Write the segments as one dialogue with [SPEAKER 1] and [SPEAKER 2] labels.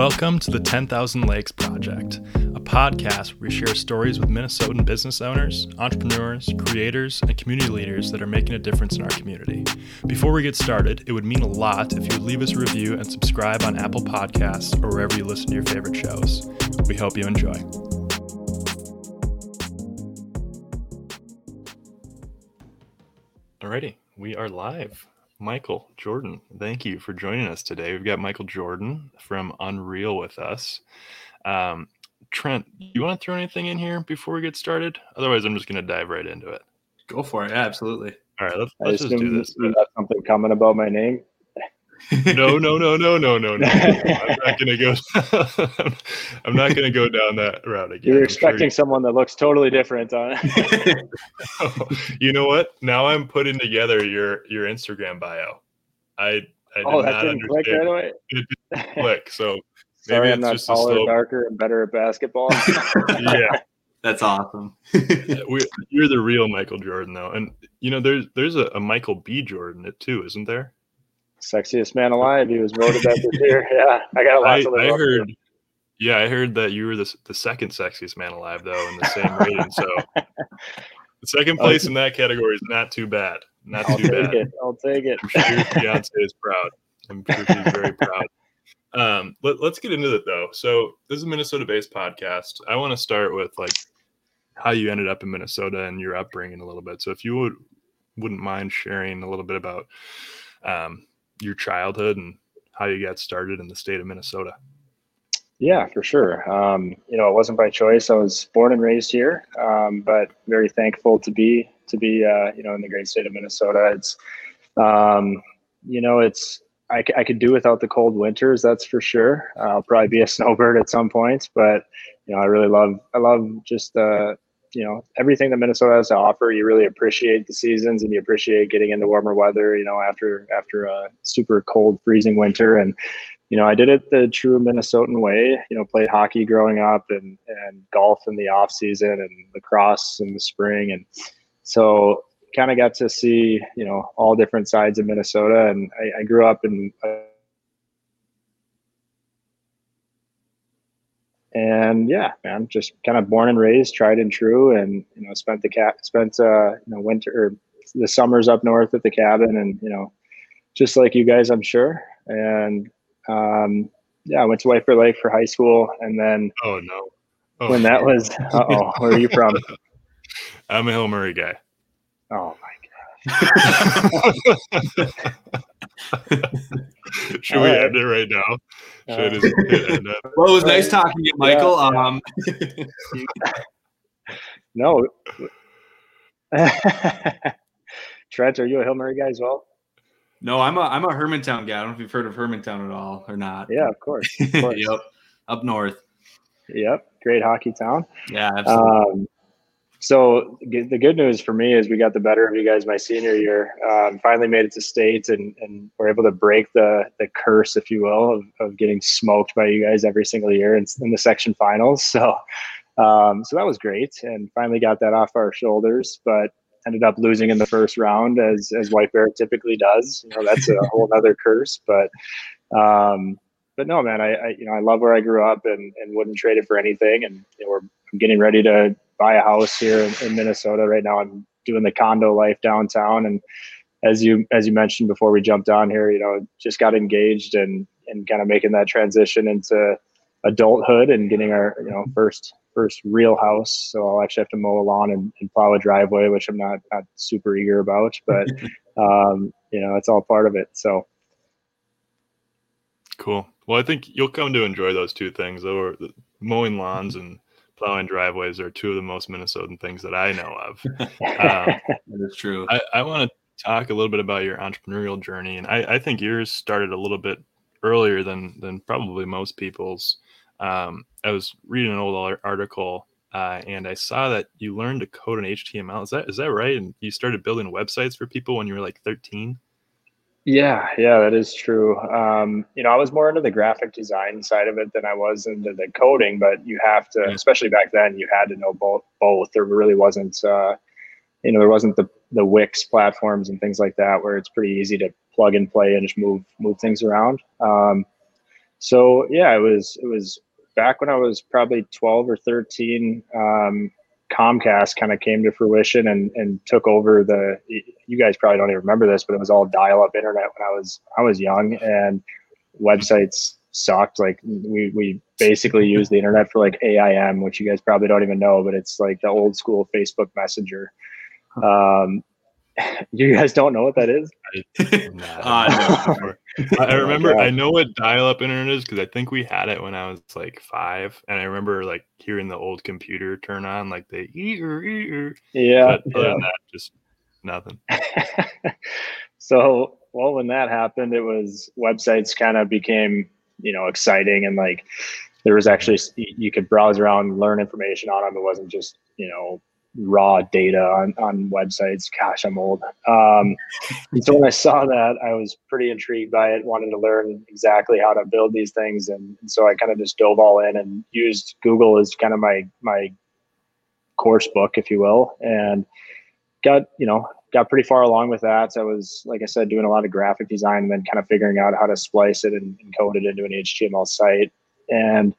[SPEAKER 1] Welcome to the 10,000 Lakes Project, a podcast where we share stories with Minnesotan business owners, entrepreneurs, creators, and community leaders that are making a difference in our community. Before we get started, it would mean a lot if you would leave us a review and subscribe on Apple Podcasts or wherever you listen to your favorite shows. We hope you enjoy. Alrighty, we are live. Michael Jordan, thank you for joining us today. We've got Michael Jordan from Unreal with us. Um, Trent, you want to throw anything in here before we get started? Otherwise, I'm just going to dive right into it.
[SPEAKER 2] Go for it. Yeah, absolutely.
[SPEAKER 1] All right, let's, let's just do this.
[SPEAKER 3] Something coming about my name?
[SPEAKER 1] No, no, no, no, no, no, no. I'm not gonna go. I'm not gonna go down that route again.
[SPEAKER 3] You're expecting sure. someone that looks totally different on.
[SPEAKER 1] oh, you know what? Now I'm putting together your your Instagram bio. I I did
[SPEAKER 3] oh, that didn't click right away.
[SPEAKER 1] It didn't click. So
[SPEAKER 3] Sorry, maybe I'm not taller, slow... darker, and better at basketball.
[SPEAKER 1] yeah.
[SPEAKER 2] That's awesome.
[SPEAKER 1] Uh, we, you're the real Michael Jordan, though, and you know there's there's a, a Michael B. Jordan it too, isn't there?
[SPEAKER 3] Sexiest man alive. He was voted that this year. Yeah, I got a lot
[SPEAKER 1] I, I heard. Yeah, I heard that you were the the second sexiest man alive though in the same rating. So the second place in that category is not too bad. Not
[SPEAKER 3] I'll
[SPEAKER 1] too bad.
[SPEAKER 3] It. I'll take it.
[SPEAKER 1] I'm sure Beyonce is proud. I'm sure she's very proud. Um, let, let's get into it though. So this is a Minnesota-based podcast. I want to start with like how you ended up in Minnesota and your upbringing a little bit. So if you would wouldn't mind sharing a little bit about um, your childhood and how you got started in the state of Minnesota.
[SPEAKER 3] Yeah, for sure. Um, you know, it wasn't by choice. I was born and raised here, um, but very thankful to be to be uh, you know in the great state of Minnesota. It's um, you know it's I, I could do without the cold winters, that's for sure. I'll probably be a snowbird at some point, but you know I really love I love just uh, you know everything that Minnesota has to offer. You really appreciate the seasons, and you appreciate getting into warmer weather. You know, after after a super cold, freezing winter, and you know, I did it the true Minnesotan way. You know, played hockey growing up, and and golf in the off season, and lacrosse in the spring, and so kind of got to see you know all different sides of Minnesota. And I, I grew up in. And yeah, man, just kind of born and raised, tried and true, and you know, spent the cat spent uh, you know winter or the summers up north at the cabin, and you know, just like you guys, I'm sure. And um, yeah, I went to White Lake for high school, and then
[SPEAKER 1] oh no, oh,
[SPEAKER 3] when that was, oh, where are you from?
[SPEAKER 1] I'm a Hill Murray guy.
[SPEAKER 3] Oh my god.
[SPEAKER 1] Should All we right. end it right now?
[SPEAKER 2] Uh, just, well, it was nice talking to you, Michael. Yeah, um,
[SPEAKER 3] no. Trent, are you a Hill Murray guy as well?
[SPEAKER 2] No, I'm a I'm a Hermantown guy. I don't know if you've heard of Hermantown at all or not.
[SPEAKER 3] Yeah, of course. Of course.
[SPEAKER 2] yep, up north.
[SPEAKER 3] Yep, great hockey town.
[SPEAKER 2] Yeah, absolutely. Um,
[SPEAKER 3] so the good news for me is we got the better of you guys my senior year. Um, finally made it to states and and we're able to break the the curse, if you will, of, of getting smoked by you guys every single year in, in the section finals. So um, so that was great, and finally got that off our shoulders. But ended up losing in the first round, as as White Bear typically does. You know that's a whole other curse, but. Um, but no, man, I, I, you know I love where I grew up and, and wouldn't trade it for anything. And you know, we're I'm getting ready to buy a house here in, in Minnesota right now. I'm doing the condo life downtown, and as you as you mentioned before we jumped on here, you know, just got engaged and and kind of making that transition into adulthood and getting our you know first first real house. So I'll actually have to mow a lawn and, and plow a driveway, which I'm not not super eager about, but um, you know, it's all part of it. So
[SPEAKER 1] cool. Well, I think you'll come to enjoy those two things, though, mowing lawns and plowing driveways are two of the most Minnesotan things that I know of.
[SPEAKER 2] Um, that is true.
[SPEAKER 1] I, I want to talk a little bit about your entrepreneurial journey, and I, I, think yours started a little bit earlier than than probably most people's. Um, I was reading an old article, uh, and I saw that you learned to code in HTML. Is that is that right? And you started building websites for people when you were like 13.
[SPEAKER 3] Yeah, yeah, that is true. Um, you know, I was more into the graphic design side of it than I was into the coding, but you have to, especially back then, you had to know both. Both there really wasn't, uh, you know, there wasn't the the Wix platforms and things like that where it's pretty easy to plug and play and just move move things around. Um, so yeah, it was it was back when I was probably 12 or 13. Um, Comcast kind of came to fruition and, and took over the. You guys probably don't even remember this, but it was all dial-up internet when I was I was young, and websites sucked. Like we we basically used the internet for like AIM, which you guys probably don't even know, but it's like the old school Facebook Messenger. Um, you guys don't know what that is?
[SPEAKER 1] uh, I remember. I know what dial-up internet is because I think we had it when I was like five, and I remember like hearing the old computer turn on, like the ear, ear.
[SPEAKER 3] Yeah.
[SPEAKER 1] But other yeah. than that, just nothing.
[SPEAKER 3] so, well, when that happened, it was websites kind of became, you know, exciting and like there was actually you could browse around, learn information on them. It wasn't just you know raw data on, on websites. Gosh, I'm old. Um, so when I saw that, I was pretty intrigued by it, wanted to learn exactly how to build these things. And, and so I kind of just dove all in and used Google as kind of my, my course book, if you will. And got, you know, got pretty far along with that. So I was, like I said, doing a lot of graphic design and then kind of figuring out how to splice it and, and code it into an HTML site. And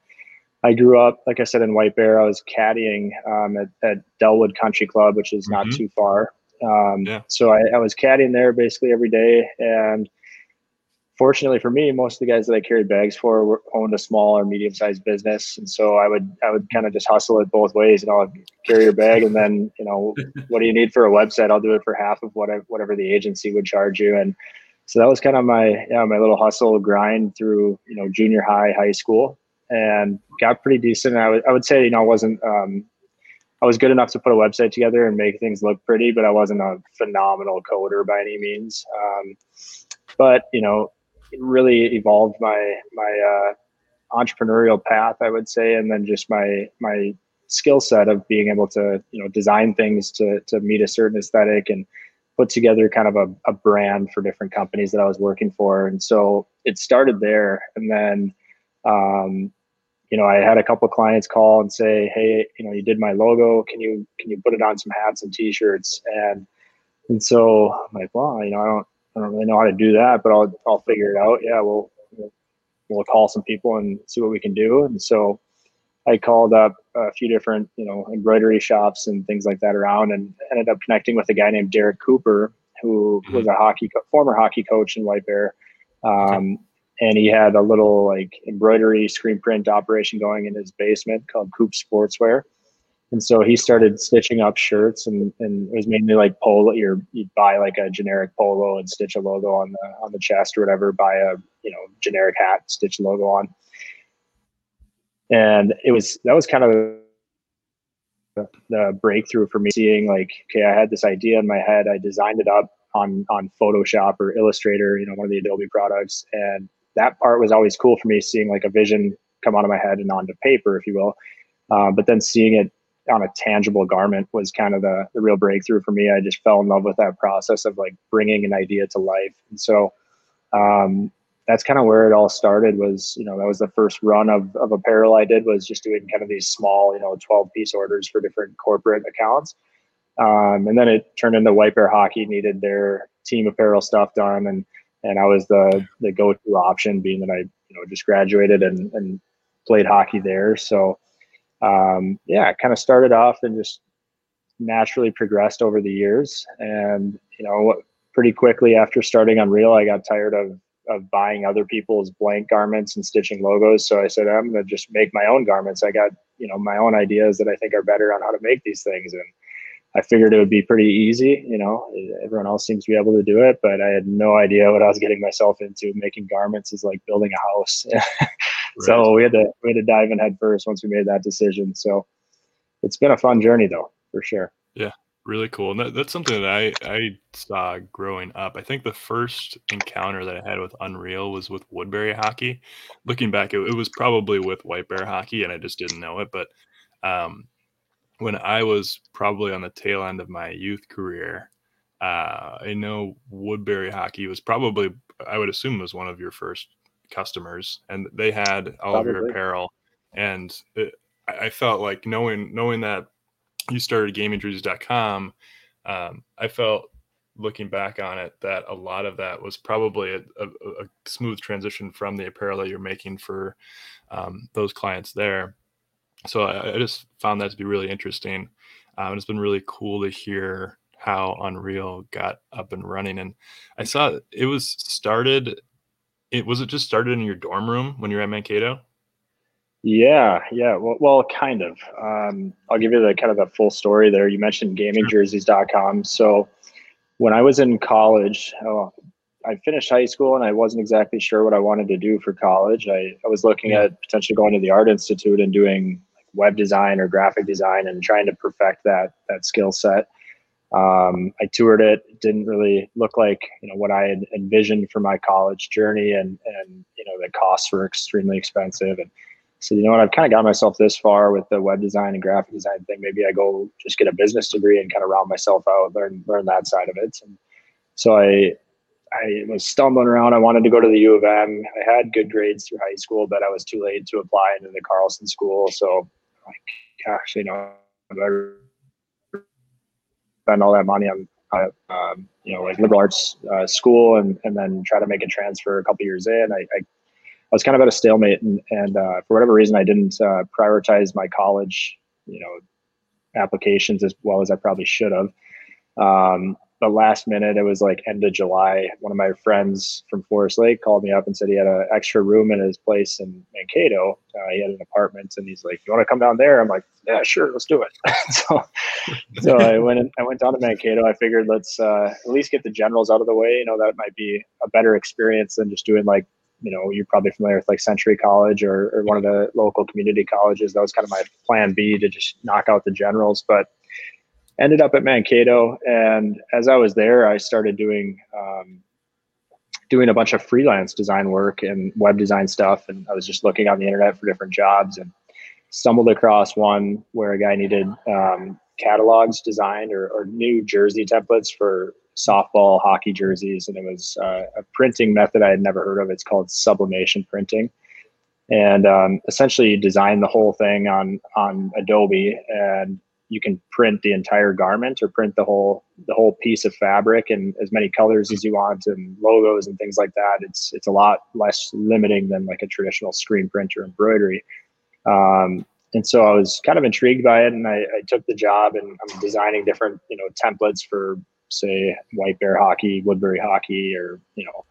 [SPEAKER 3] I grew up, like I said, in White Bear. I was caddying um, at, at Dellwood Country Club, which is not mm-hmm. too far. Um, yeah. So I, I, was caddying there basically every day. And fortunately for me, most of the guys that I carried bags for were, owned a small or medium sized business. And so I would I would kind of just hustle it both ways. You know, I'd carry your bag, and then you know, what do you need for a website? I'll do it for half of what I, whatever the agency would charge you. And so that was kind of my yeah my little hustle grind through you know junior high, high school and got pretty decent. I would I would say you know I wasn't um, I was good enough to put a website together and make things look pretty, but I wasn't a phenomenal coder by any means. Um, but you know, it really evolved my my uh, entrepreneurial path, I would say, and then just my my skill set of being able to you know design things to to meet a certain aesthetic and put together kind of a, a brand for different companies that I was working for. And so it started there, and then um, you know, I had a couple clients call and say, "Hey, you know, you did my logo. Can you can you put it on some hats and T-shirts?" And and so I'm like, "Well, you know, I don't I don't really know how to do that, but I'll I'll figure it out. Yeah, we'll we'll, call some people and see what we can do." And so I called up a few different you know embroidery shops and things like that around, and ended up connecting with a guy named Derek Cooper, who mm-hmm. was a hockey co- former hockey coach in White Bear. Um, and he had a little like embroidery screen print operation going in his basement called Coop Sportswear. And so he started stitching up shirts, and, and it was mainly like polo. you you'd buy like a generic polo and stitch a logo on the on the chest or whatever. Buy a you know generic hat, stitch a logo on. And it was that was kind of the breakthrough for me. Seeing like, okay, I had this idea in my head. I designed it up on on Photoshop or Illustrator, you know, one of the Adobe products, and that part was always cool for me, seeing like a vision come out of my head and onto paper, if you will. Uh, but then seeing it on a tangible garment was kind of the, the real breakthrough for me. I just fell in love with that process of like bringing an idea to life. And so um, that's kind of where it all started was, you know, that was the first run of, of apparel I did was just doing kind of these small, you know, 12 piece orders for different corporate accounts. Um, and then it turned into White Bear Hockey needed their team apparel stuff done. And and I was the the go to option, being that I you know just graduated and and played hockey there. So um, yeah, I kind of started off and just naturally progressed over the years, and you know pretty quickly after starting Unreal, I got tired of of buying other people's blank garments and stitching logos. So I said, I'm going to just make my own garments. I got, you know, my own ideas that I think are better on how to make these things. And I figured it would be pretty easy. You know, everyone else seems to be able to do it, but I had no idea what I was getting myself into. Making garments is like building a house. right. So we had to we had to dive in head first once we made that decision. So it's been a fun journey though, for sure.
[SPEAKER 1] Yeah, really cool. And that, that's something that I I saw growing up. I think the first encounter that I had with Unreal was with Woodbury hockey. Looking back, it, it was probably with White Bear hockey, and I just didn't know it, but. Um, when I was probably on the tail end of my youth career, uh, I know Woodbury Hockey was probably, I would assume, was one of your first customers, and they had all probably. of your apparel. And it, I felt like knowing knowing that you started gamingjerseys.com, um, I felt looking back on it that a lot of that was probably a, a, a smooth transition from the apparel that you're making for um, those clients there. So I, I, just found that to be really interesting. Um, it's been really cool to hear how Unreal got up and running. And I saw it was started. It was it just started in your dorm room when you were at Mankato.
[SPEAKER 3] Yeah, yeah. Well, well kind of. Um, I'll give you the kind of the full story there. You mentioned gamingjerseys.com. So when I was in college, oh, I finished high school and I wasn't exactly sure what I wanted to do for college. I, I was looking yeah. at potentially going to the Art Institute and doing web design or graphic design and trying to perfect that that skill set. Um, I toured it. it. Didn't really look like you know what I had envisioned for my college journey, and and you know the costs were extremely expensive. And so you know what, I've kind of got myself this far with the web design and graphic design thing. Maybe I go just get a business degree and kind of round myself out, learn learn that side of it. And so I I was stumbling around. I wanted to go to the U of M. I had good grades through high school, but I was too late to apply into the Carlson school. So gosh, you know, spend all that money on uh, um, you know like liberal arts uh, school and and then try to make a transfer a couple years in. I, I, I was kind of at a stalemate, and and uh, for whatever reason, I didn't uh, prioritize my college you know applications as well as I probably should have. Um, but last minute, it was like end of July. One of my friends from Forest Lake called me up and said he had an extra room in his place in Mankato. Uh, he had an apartment, and he's like, "You want to come down there?" I'm like, "Yeah, sure, let's do it." so, so I went. In, I went down to Mankato. I figured let's uh, at least get the generals out of the way. You know, that might be a better experience than just doing like you know you're probably familiar with like Century College or, or one of the local community colleges. That was kind of my plan B to just knock out the generals, but ended up at Mankato, and as I was there, I started doing um, doing a bunch of freelance design work and web design stuff. And I was just looking on the internet for different jobs and stumbled across one where a guy needed um, catalogs designed or, or, new jersey templates for softball, hockey jerseys, and it was uh, a printing method I had never heard of. It's called sublimation printing. And um, essentially, design the whole thing on on Adobe, and you can print the entire garment or print the whole the whole piece of fabric in as many colors as you want and logos and things like that. It's it's a lot less limiting than like a traditional screen print or embroidery. Um, and so I was kind of intrigued by it, and I, I took the job, and I'm designing different you know templates for say White Bear hockey, Woodbury hockey, or you know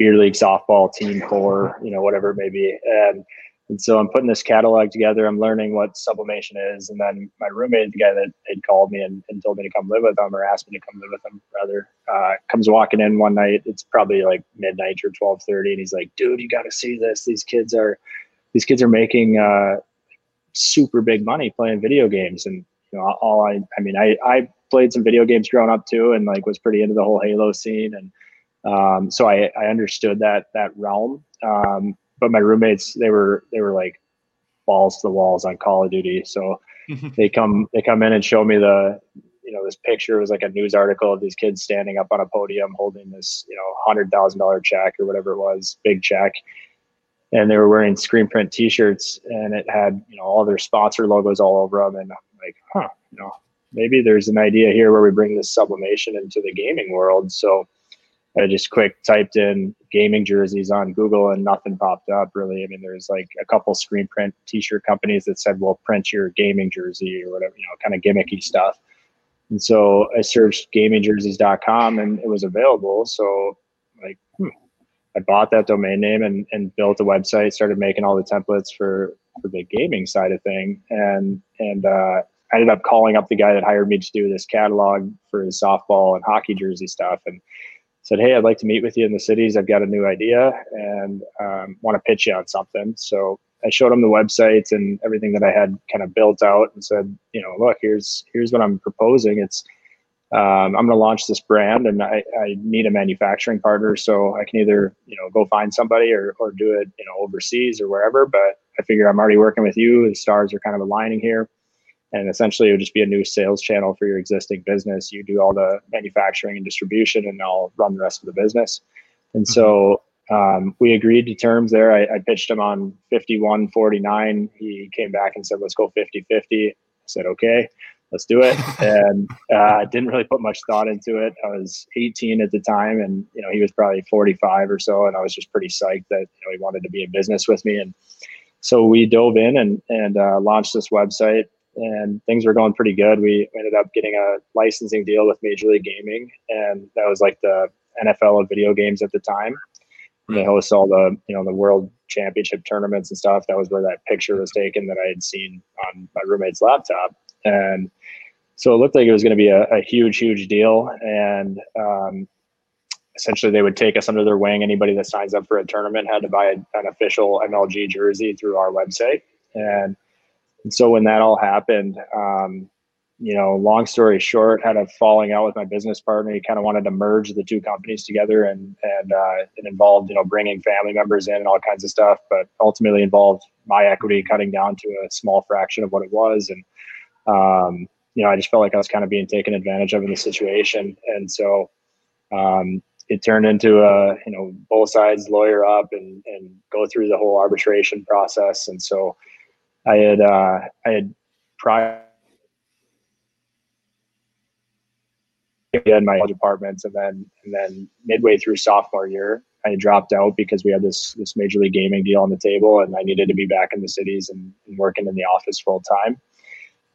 [SPEAKER 3] beer league softball, team core, you know whatever it may be, and and so I'm putting this catalog together. I'm learning what sublimation is. And then my roommate, the guy that had called me and, and told me to come live with him or asked me to come live with him rather, uh, comes walking in one night. It's probably like midnight or 1230. And he's like, dude, you got to see this. These kids are, these kids are making, uh, super big money playing video games. And, you know, all I, I mean, I, I played some video games growing up too, and like was pretty into the whole Halo scene. And, um, so I, I understood that, that realm. Um, but my roommates they were they were like balls to the walls on Call of Duty. So they come they come in and show me the you know this picture. It was like a news article of these kids standing up on a podium holding this you know hundred thousand dollar check or whatever it was big check. And they were wearing screen print t-shirts and it had you know all their sponsor logos all over them and i'm like huh you know maybe there's an idea here where we bring this sublimation into the gaming world. So I just quick typed in gaming jerseys on Google and nothing popped up really. I mean, there's like a couple screen print t-shirt companies that said, "Well, print your gaming jersey or whatever," you know, kind of gimmicky stuff. And so I searched gamingjerseys.com and it was available. So like, hmm, I bought that domain name and, and built a website, started making all the templates for, for the gaming side of thing. And, and, uh, I ended up calling up the guy that hired me to do this catalog for his softball and hockey jersey stuff. And said, "Hey, I'd like to meet with you in the cities. I've got a new idea and um, want to pitch you on something." So I showed him the websites and everything that I had kind of built out, and said, "You know, look, here's here's what I'm proposing. It's um, I'm going to launch this brand, and I, I need a manufacturing partner. So I can either you know go find somebody or or do it you know overseas or wherever. But I figure I'm already working with you. The stars are kind of aligning here." And essentially it would just be a new sales channel for your existing business you do all the manufacturing and distribution and i'll run the rest of the business and mm-hmm. so um, we agreed to terms there I, I, pitched him on 51 49 he came back and said let's go 50 50 i said okay let's do it. And uh, didn't really put much thought into it. I was 18 at the time, and you know he was probably 45 or so, and I was just pretty psyched that you know he wanted to be in business with me. And so we dove in and and uh, launched this website, and things were going pretty good. We ended up getting a licensing deal with Major League Gaming, and that was like the NFL of video games at the time. And they host all the you know the World Championship tournaments and stuff. That was where that picture was taken that I had seen on my roommate's laptop, and so it looked like it was going to be a, a, huge, huge deal. And um, essentially, they would take us under their wing. Anybody that signs up for a tournament had to buy a, an official MLG jersey through our website. And, and so when that all happened, um, you know, long story short, had a falling out with my business partner. He kind of wanted to merge the two companies together, and and uh, it involved you know bringing family members in and all kinds of stuff. But ultimately involved my equity cutting down to a small fraction of what it was, and um, you know, I just felt like I was kind of being taken advantage of in the situation. And so um, it turned into a, you know, both sides lawyer up and, and go through the whole arbitration process. And so I had, uh, I had prior in my departments and then and then midway through sophomore year I dropped out because we had this this major league gaming deal on the table and I needed to be back in the cities and, and working in the office full time.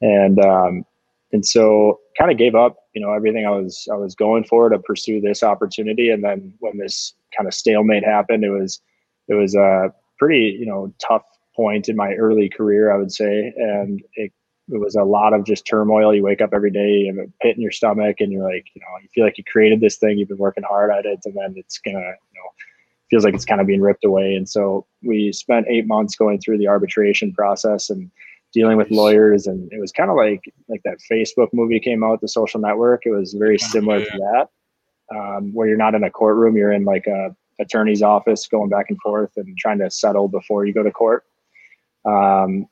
[SPEAKER 3] And um, and so kind of gave up you know everything i was i was going for to pursue this opportunity and then when this kind of stalemate happened it was it was a pretty you know tough point in my early career i would say and it, it was a lot of just turmoil. You wake up every day you have a pit in your stomach and you're like you know you feel like you created this thing you've been working hard at it and then it's gonna you know feels like it's kind of being ripped away. And so we spent eight months going through the arbitration process and dealing with lawyers and it was kind of like like that facebook movie came out the social network. It was very similar yeah. to that um, where you're not in a courtroom you're in like a attorney's office going back and forth and trying to settle before you go to court um,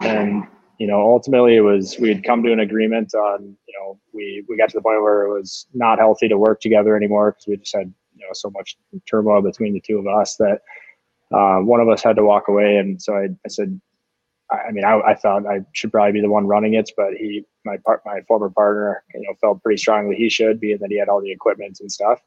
[SPEAKER 3] and you know ultimately it was we had come to an agreement on you know we we got to the point where it was not healthy to work together anymore because we just had you know so much turmoil between the two of us that uh, one of us had to walk away and so I, I said I mean, I, I, thought I should probably be the one running it, but he, my part, my former partner, you know, felt pretty strongly he should, being that he had all the equipment and stuff.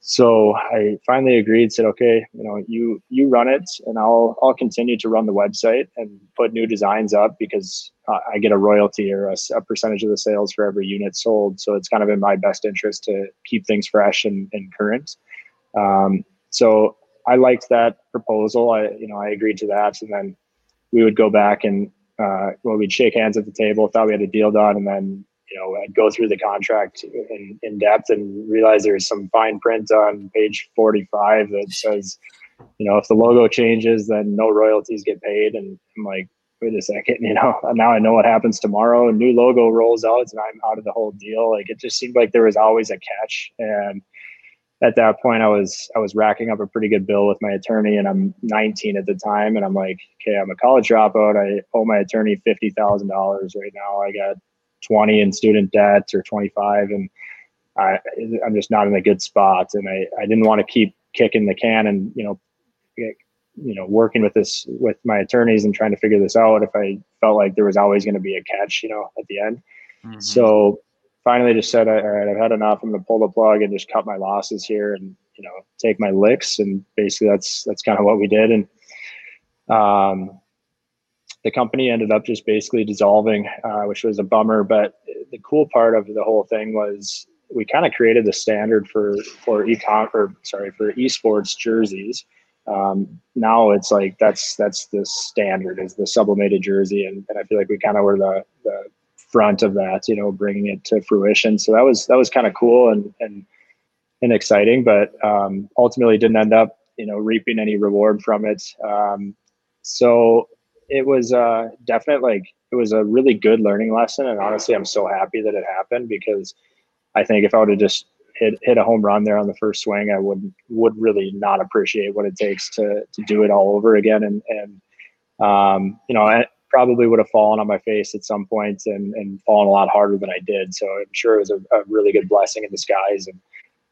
[SPEAKER 3] So I finally agreed. Said, okay, you know, you you run it, and I'll I'll continue to run the website and put new designs up because I get a royalty or a, a, percentage of the sales for every unit sold. So it's kind of in my best interest to keep things fresh and, and current. Um, so I liked that proposal. I you know I agreed to that, and then we would go back and uh, well, we'd shake hands at the table, thought we had a deal done, and then you know I'd go through the contract in, in depth and realize there's some fine print on page 45 that says, you know, if the logo changes, then no royalties get paid. And I'm like, wait a second, you know, now I know what happens tomorrow. A new logo rolls out, and I'm out of the whole deal. Like it just seemed like there was always a catch, and at that point I was I was racking up a pretty good bill with my attorney and I'm 19 at the time and I'm like, okay, I'm a college dropout. I owe my attorney fifty thousand dollars right now. I got 20 in student debt or 25 and I I'm just not in a good spot and I, I didn't want to keep kicking the can and you know you know working with this with my attorneys and trying to figure this out if I felt like there was always going to be a catch, you know, at the end. Mm-hmm. So finally just said, all right, I've had enough. I'm going to pull the plug and just cut my losses here and, you know, take my licks. And basically that's, that's kind of what we did. And, um, the company ended up just basically dissolving, uh, which was a bummer. But the cool part of the whole thing was we kind of created the standard for for econ or sorry for esports jerseys. Um, now it's like that's that's the standard is the sublimated jersey, and, and I feel like we kind of were the the front of that, you know, bringing it to fruition. So that was that was kind of cool and and and exciting, but um, ultimately didn't end up, you know, reaping any reward from it. Um, so it was uh, like it was a really good learning lesson, and honestly, I'm so happy that it happened because I think if I would have just hit hit a home run there on the first swing, I would would really not appreciate what it takes to to do it all over again. And and um, you know, probably would have fallen on my face at some points and, and fallen a lot harder than I did. So I'm sure it was a, a really good blessing in disguise. And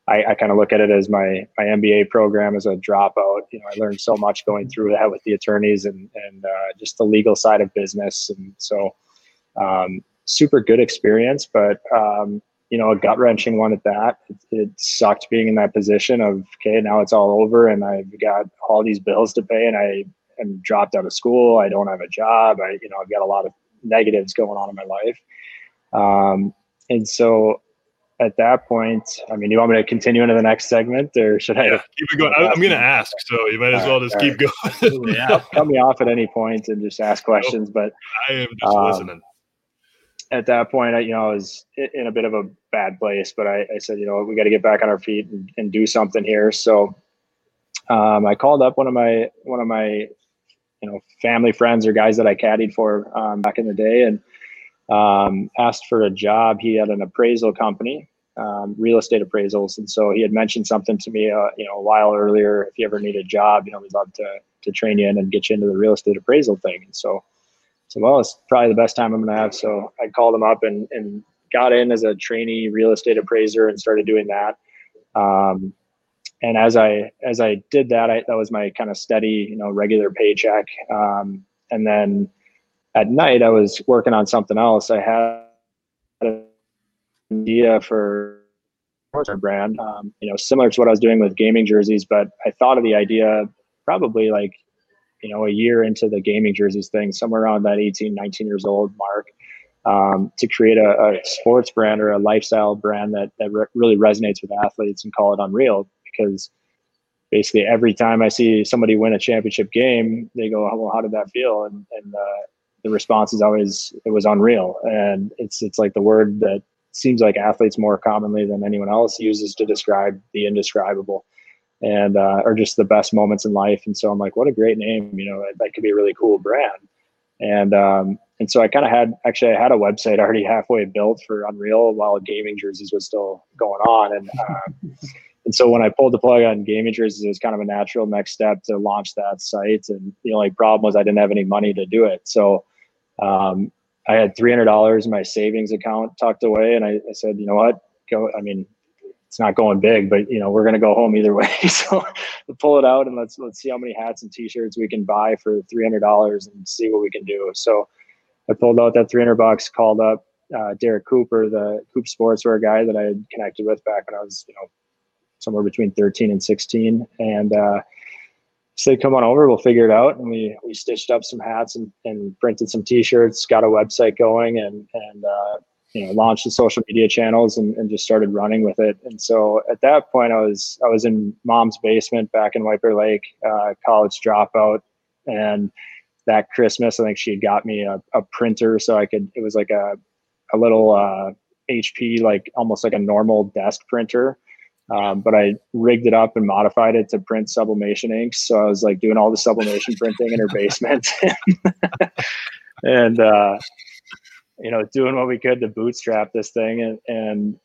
[SPEAKER 3] I, I kind of look at it as my, my MBA program as a dropout. You know, I learned so much going through that with the attorneys and, and uh, just the legal side of business. And so, um, super good experience, but um, you know, a gut wrenching one at that. It, it, sucked being in that position of okay, now it's all over, and I've got all these bills to pay, and I am dropped out of school. I don't have a job. I, you know, I've got a lot of negatives going on in my life, um, and so at that point, I mean, you want me to continue into the next segment, or should I?
[SPEAKER 1] Yeah, keep it going. I, am going to ask, so you might as well just keep right. going.
[SPEAKER 3] yeah, cut me off at any point and just ask questions. But
[SPEAKER 1] I am just um, listening
[SPEAKER 3] at that point, I, you know, I was in a bit of a bad place, but I, I said, you know, we got to get back on our feet and, and do something here. So um, I called up one of my one of my you know family friends or guys that I caddied for um, back in the day, and um, asked for a job. He had an appraisal company, um, real estate appraisals, and so he had mentioned something to me, uh, you know, a while earlier. If you ever need a job, you know, we'd love to to train you in and get you into the real estate appraisal thing. And so so well, it's probably the best time I'm going to have. So I called him up and, and got in as a trainee real estate appraiser and started doing that. Um, and as I as I did that, I, that was my kind of steady, you know, regular paycheck. Um, and then at night, I was working on something else. I had an idea for a brand, um, you know, similar to what I was doing with gaming jerseys, but I thought of the idea probably like you know, a year into the gaming jerseys thing, somewhere around that 18, 19 years old mark, um, to create a, a, sports brand or a lifestyle brand that, that re- really resonates with athletes and call it Unreal because basically every time I see somebody win a championship game, they go, well, how did that feel? And, and uh, the response is always, it was unreal. And it's, it's like the word that seems like athletes more commonly than anyone else uses to describe the indescribable and uh, are just the best moments in life. And so I'm like, what a great name, you know, that could be a really cool brand. And um, and so I kind of had actually I had a website already halfway built for Unreal while gaming jerseys was still going on. And uh, and so when I pulled the plug on gaming jerseys, it was kind of a natural next step to launch that site. And the only problem was I didn't have any money to do it. So um, I had three hundred dollars in my savings account tucked away, and I, I said, you know what, go. I mean, it's not going big, but you know we're going to go home either way. so pull it out and let's let's see how many hats and T-shirts we can buy for three hundred dollars and see what we can do. So I pulled out that three hundred bucks, called up uh, Derek Cooper, the Coop Sportswear guy that I had connected with back when I was you know somewhere between thirteen and sixteen, and uh, said, "Come on over, we'll figure it out." And we we stitched up some hats and, and printed some T-shirts, got a website going, and and uh, you know launched the social media channels and, and just started running with it. And so at that point i was i was in mom's basement back in bear lake uh, college dropout. And that christmas i think she had got me a, a printer so i could it was like a, a little uh, hp like almost like a normal desk printer um, but I rigged it up and modified it to print sublimation inks. So I was like doing all the sublimation printing in her basement. and uh, you know, doing what we could to bootstrap this thing. And, and,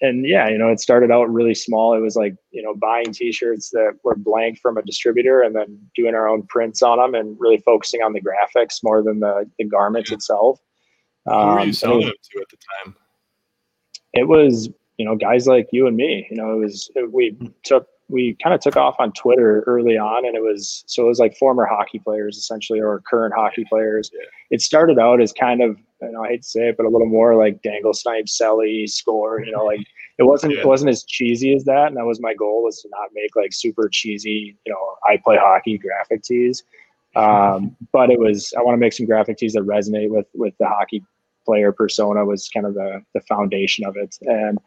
[SPEAKER 3] and yeah, you know, it started out really small. It was like, you know, buying t-shirts that were blank from a distributor and then doing our own prints on them and really focusing on the graphics more than the, the garments itself.
[SPEAKER 1] Who were you um, selling them to at the time?
[SPEAKER 3] It was, you know, guys like you and me, you know, it was, we hmm. took we kind of took off on Twitter early on, and it was so it was like former hockey players essentially, or current hockey players. Yeah. It started out as kind of, you know, I hate to say it, but a little more like dangle snipe, selly, score. You know, like it wasn't yeah. it wasn't as cheesy as that, and that was my goal was to not make like super cheesy, you know, I play hockey graphic tees. Um, but it was I want to make some graphic tees that resonate with with the hockey player persona was kind of the the foundation of it, and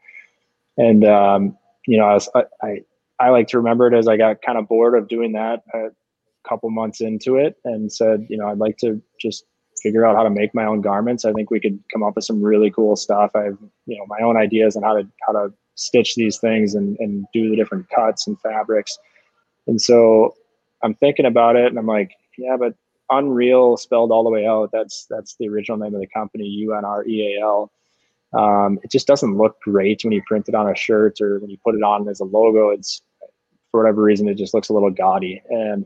[SPEAKER 3] and um, you know I was I, I I like to remember it as I got kind of bored of doing that a couple months into it and said, you know, I'd like to just figure out how to make my own garments. I think we could come up with some really cool stuff. I have, you know, my own ideas on how to how to stitch these things and, and do the different cuts and fabrics. And so I'm thinking about it and I'm like, yeah, but Unreal spelled all the way out. That's that's the original name of the company, U N R E A L. Um, it just doesn't look great when you print it on a shirt or when you put it on as a logo. It's for whatever reason it just looks a little gaudy. And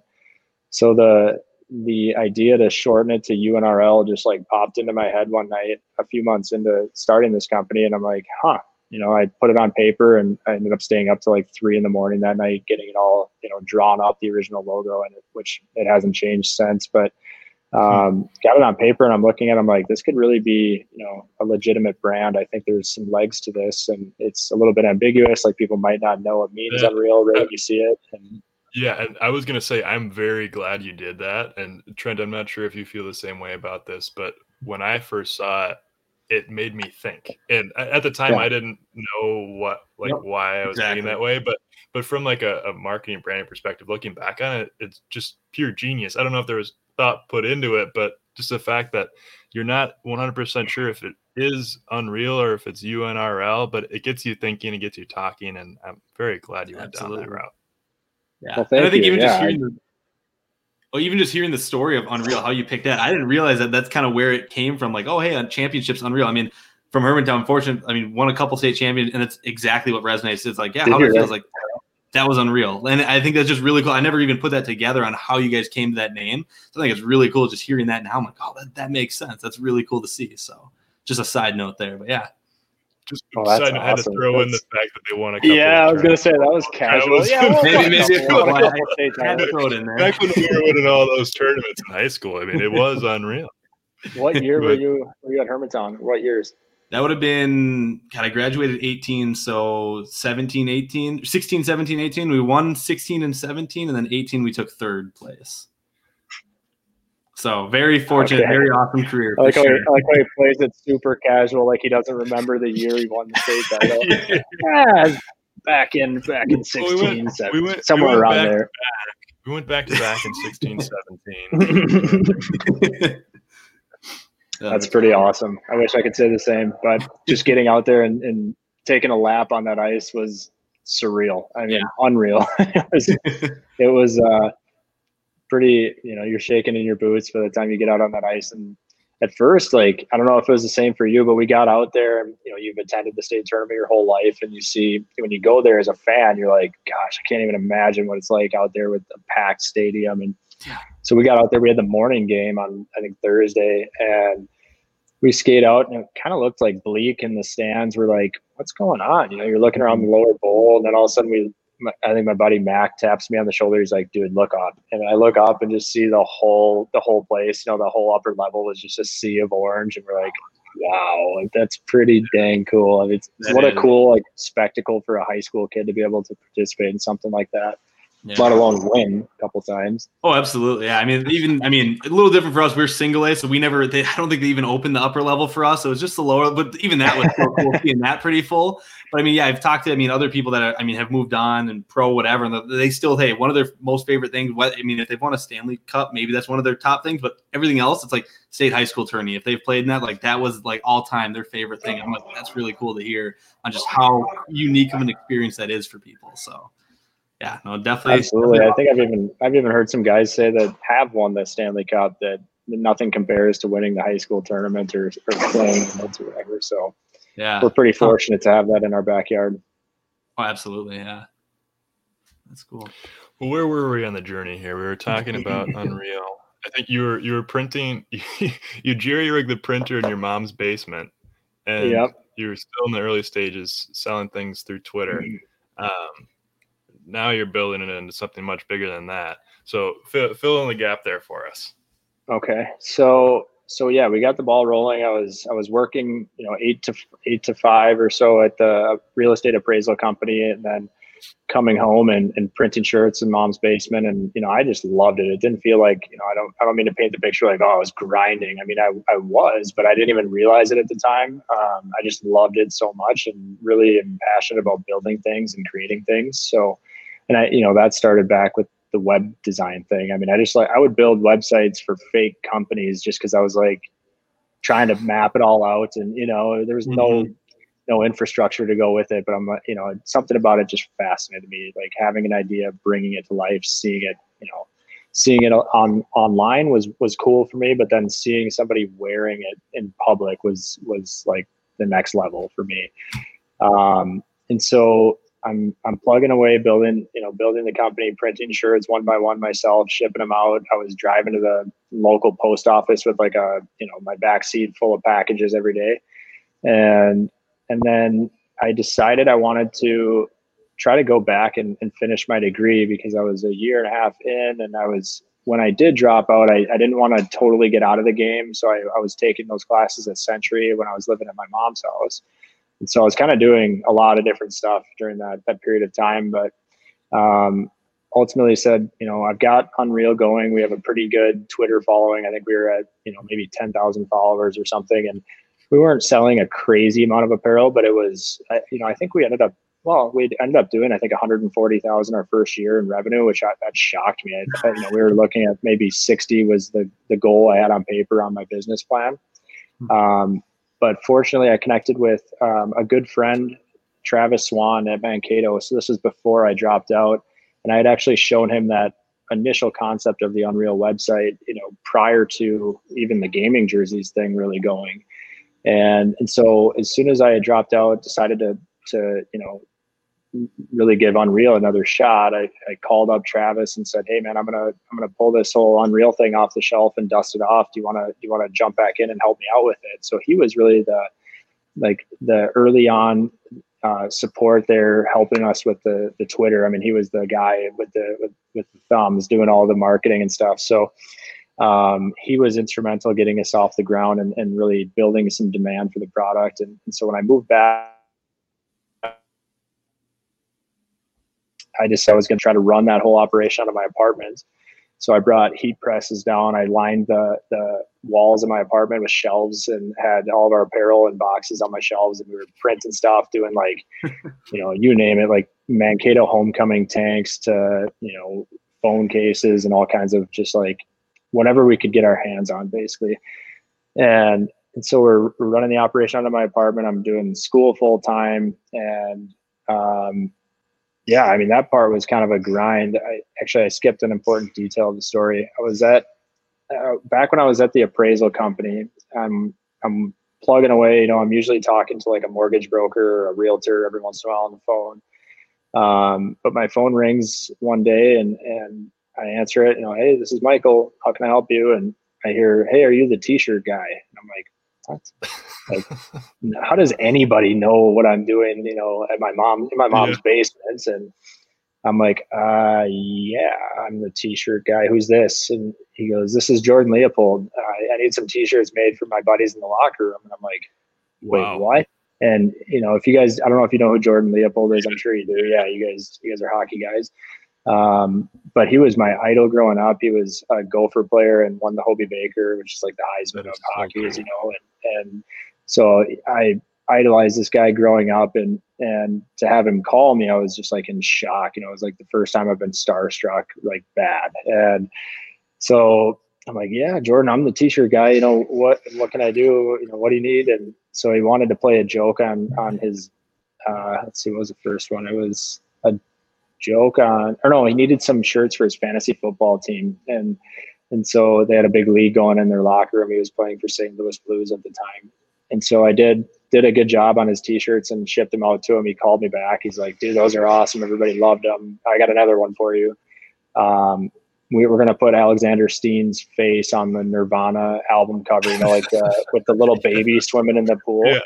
[SPEAKER 3] so the the idea to shorten it to UNRL just like popped into my head one night a few months into starting this company. And I'm like huh you know I put it on paper and I ended up staying up to like three in the morning that night getting it all you know drawn up the original logo and it, which it hasn't changed since. But Um, got it on paper and I'm looking at. it, I'm like, this could really be, you know, a legitimate brand. I think there's some legs to this, and it's a little bit ambiguous. Like people might not know it means
[SPEAKER 1] Yeah.
[SPEAKER 3] Unreal right when you see it. And
[SPEAKER 1] Yeah, and I was gonna say I'm very glad you did that. And Trent, I'm not sure if you feel the same way about this, but when I first saw it, it made me think. And at the time,
[SPEAKER 3] Yeah.
[SPEAKER 1] I didn't know what like
[SPEAKER 2] Yep,
[SPEAKER 1] why I was
[SPEAKER 2] exactly.
[SPEAKER 1] thinking that way, but but from like a, a marketing branding perspective, looking back on it, it's just pure genius. I don't know if there was thought put into it, but just the fact that you're not 100% sure if it is Unreal or if it's UNRL, but it gets you thinking, it gets you talking, and I'm very glad you went down that route.
[SPEAKER 2] Yeah,
[SPEAKER 3] Well,
[SPEAKER 2] and I think
[SPEAKER 3] you.
[SPEAKER 2] even just
[SPEAKER 3] Yeah,
[SPEAKER 2] hearing the, well, even just hearing the story of Unreal, how you picked that, I didn't realize that that's kind of where it came from. Like, oh, hey, on championships, Unreal. I mean, from Hermantown, fortunate. I mean, won a couple state champions, and it's exactly what resonates. It's like, yeah, how it feels like that was unreal, and I think that's just really cool. I never even put that together on how you guys came to that name. So I think it's really cool just hearing that now. I'm like, oh, that, that makes sense. That's really cool to see. So, just a side note there, but yeah,
[SPEAKER 1] Just
[SPEAKER 3] Oh, that's
[SPEAKER 1] side note, I had to
[SPEAKER 3] awesome.
[SPEAKER 1] throw in the fact that they won a couple.
[SPEAKER 3] yeah, I was gonna say that was casual.
[SPEAKER 1] was-
[SPEAKER 3] yeah, well,
[SPEAKER 2] Maybe-
[SPEAKER 3] won a
[SPEAKER 2] maybe
[SPEAKER 3] couple-
[SPEAKER 2] a couple.
[SPEAKER 3] couple
[SPEAKER 2] had to throw it in there.
[SPEAKER 1] Back when we were winning all those tournaments in high school, I mean, it was unreal.
[SPEAKER 3] What year were you? Were you at Hermantown? What years?
[SPEAKER 2] That would have been, God, I graduated 18, so 17, 18, 16, 17, 18. We won 16 and 17, and then 18, we took third place. So very fortunate,
[SPEAKER 3] Okay.
[SPEAKER 2] very awesome career.
[SPEAKER 3] I
[SPEAKER 2] For
[SPEAKER 3] like, how he. I like how he plays it super casual, like he doesn't remember the year he won the state title. Ah, back in back in
[SPEAKER 1] Well,
[SPEAKER 3] 16,
[SPEAKER 1] we went-
[SPEAKER 3] 17,
[SPEAKER 1] we went- we
[SPEAKER 3] somewhere
[SPEAKER 1] went
[SPEAKER 3] around
[SPEAKER 1] back-
[SPEAKER 3] there.
[SPEAKER 1] We went back to back in 16, 17.
[SPEAKER 3] That's pretty awesome. I wish I could say the same, but just getting out there and, and taking a lap on that ice was surreal. I mean, unreal. it was, it was uh, pretty, you know, you're shaking in your boots by the time you get out on that ice. And at first, like, I don't know if it was the same for you, but we got out there and, you know, you've attended the state tournament your whole life. And you see, when you go there as a fan, you're like, gosh, I can't even imagine what it's like out there with a packed stadium. And
[SPEAKER 2] Yeah.
[SPEAKER 3] so we got out there, we had the morning game on, I think, Thursday. And we skate out and it kind of looked like bleak in the stands. We're like, what's going on? You know, you're looking around the lower bowl, and then all of a sudden we, my- I think my buddy Mac taps me on the shoulder. He's like, dude, look up. And I look up and just see the whole, the whole place, you know, the whole upper level was just a sea of orange. And we're like, wow, like that's pretty dang cool. I mean, it's,
[SPEAKER 2] That
[SPEAKER 3] what a cool like spectacle for a high school kid to be able to participate in something like that,
[SPEAKER 2] Yeah.
[SPEAKER 3] let alone win a couple times.
[SPEAKER 2] Oh, absolutely. Yeah. I mean, even I mean, a little different for us. We're single A, so we never. They, I don't think they even opened the upper level for us. So it was just the lower. But even that was so cool seeing that pretty full. But I mean, yeah, I've talked to I mean other people that are, I mean have moved on and pro whatever, and they still hey one of their most favorite things. What I mean, if they've won a Stanley Cup, maybe that's one of their top things. But everything else, it's like state high school tourney. If they've played in that, like that was like all time their favorite thing. I'm like, that's really cool to hear on just how unique of an experience that is for people. So. Yeah, no, definitely.
[SPEAKER 3] Absolutely. I think I've even I've even heard some guys say that have won the Stanley Cup that nothing compares to winning the high school tournament or, or playing in it or whatever. So
[SPEAKER 2] Yeah.
[SPEAKER 3] we're pretty fortunate to have that in our backyard.
[SPEAKER 2] Oh, absolutely. Yeah. That's cool.
[SPEAKER 1] Well, where were we on the journey here? We were talking about Unreal. I think you were you were printing you jerry rigged the printer in your mom's basement, and
[SPEAKER 3] Yep.
[SPEAKER 1] you were still in the early stages selling things through Twitter. Um, now you're building it into something much bigger than that. So fill, fill in the gap there for us.
[SPEAKER 3] Okay. So so yeah, we got the ball rolling. I was I was working, you know, eight to eight to five or so at the real estate appraisal company, and then coming home and, and printing shirts in mom's basement. And you know, I just loved it. It didn't feel like you know, I don't I don't mean to paint the picture like oh, I was grinding. I mean, I I was, but I didn't even realize it at the time. Um, I just loved it so much and really am passionate about building things and creating things. So, and I you know that started back with the web design thing. I mean, I just like I would build websites for fake companies just because I was like trying to map it all out, and you know, there was no no infrastructure to go with it. But I'm like, you know, something about it just fascinated me. Like having an idea, bringing it to life, seeing it, you know, seeing it on online was was cool for me. But then seeing somebody wearing it in public was was like the next level for me. Um, and so I'm I'm plugging away, building you know building the company, printing shirts one by one myself, shipping them out. I was driving to the local post office with like a you know my back seat full of packages every day, and and then I decided I wanted to try to go back and, and finish my degree because I was a year and a half in and I was when I did drop out, I, I didn't want to totally get out of the game. So I, I was taking those classes at Century when I was living at my mom's house. And so I was kind of doing a lot of different stuff during that, that period of time. But um, ultimately said, you know, I've got Unreal going. We have a pretty good Twitter following. I think we were at, you know, maybe 10,000 followers or something. And we weren't selling a crazy amount of apparel, but it was, you know, I think we ended up, well, we ended up doing, I think 140,000 our first year in revenue, which I, that shocked me. I, you know, we were looking at maybe 60 was the, the goal I had on paper on my business plan. Hmm. Um, but fortunately I connected with um, a good friend, Travis Swan at Mankato. So this was before I dropped out and I had actually shown him that initial concept of the Unreal website, you know, prior to even the gaming jerseys thing really going. And and so as soon as I had dropped out, decided to to you know really give Unreal another shot. I, I called up Travis and said, "Hey man, I'm gonna I'm gonna pull this whole Unreal thing off the shelf and dust it off. Do you wanna do you wanna jump back in and help me out with it?" So he was really the like the early on uh, support there, helping us with the the Twitter. I mean, he was the guy with the with, with the thumbs doing all the marketing and stuff. So um, he was instrumental getting us off the ground and, and really building some demand for the product. And, and so when I moved back, I just I was going to try to run that whole operation out of my apartment. So I brought heat presses down. I lined the the walls of my apartment with shelves and had all of our apparel and boxes on my shelves, and we were printing stuff, doing like, you know, you name it, like Mankato homecoming tanks to you know phone cases and all kinds of just like whatever we could get our hands on, basically. And and so we're, we're running the operation out of my apartment. I'm doing school full time, and um, yeah, I mean that part was kind of a grind. I actually I skipped an important detail of the story. I was at uh, back when I was at the appraisal company. I'm I'm plugging away. You know, I'm usually talking to like a mortgage broker or a realtor every once in a while on the phone. Um, but my phone rings one day and and I answer it. You know, hey, this is Michael. How can I help you? And I hear, hey, are you the T-shirt guy? And I'm like, what? Like, how does anybody know what I'm doing? You know, at my mom in my mom's yeah. basement, and I'm like, uh, yeah, I'm the T-shirt guy. Who's this? And he goes, this is Jordan Leopold. Uh, I need some T-shirts made for my buddies in the locker room. And I'm like, wait, wow. what? And you know, if you guys, I don't know if you know who Jordan Leopold is. I'm sure you do. Yeah, you guys, you guys are hockey guys. Um, but he was my idol growing up. He was a Gopher player and won the Hobey Baker, which is like the Heisman of hockey, as you know. And, and so I idolized this guy growing up, and and to have him call me, I was just like in shock. You know, it was like the first time I've been starstruck, like bad. And so I'm like, yeah, Jordan, I'm the t-shirt guy. You know what? What can I do? You know, what do you need? And so he wanted to play a joke on on his. Uh, let's see, what was the first one? It was a joke on, or no, he needed some shirts for his fantasy football team, and and so they had a big league going in their locker room. He was playing for St. Louis Blues at the time, and so I did did a good job on his t-shirts and shipped them out to him. He called me back. He's like, "Dude, those are awesome. Everybody loved them. I got another one for you." Um, we were going to put Alexander Steen's face on the Nirvana album cover, you know, like uh, with the little baby swimming in the pool. Yeah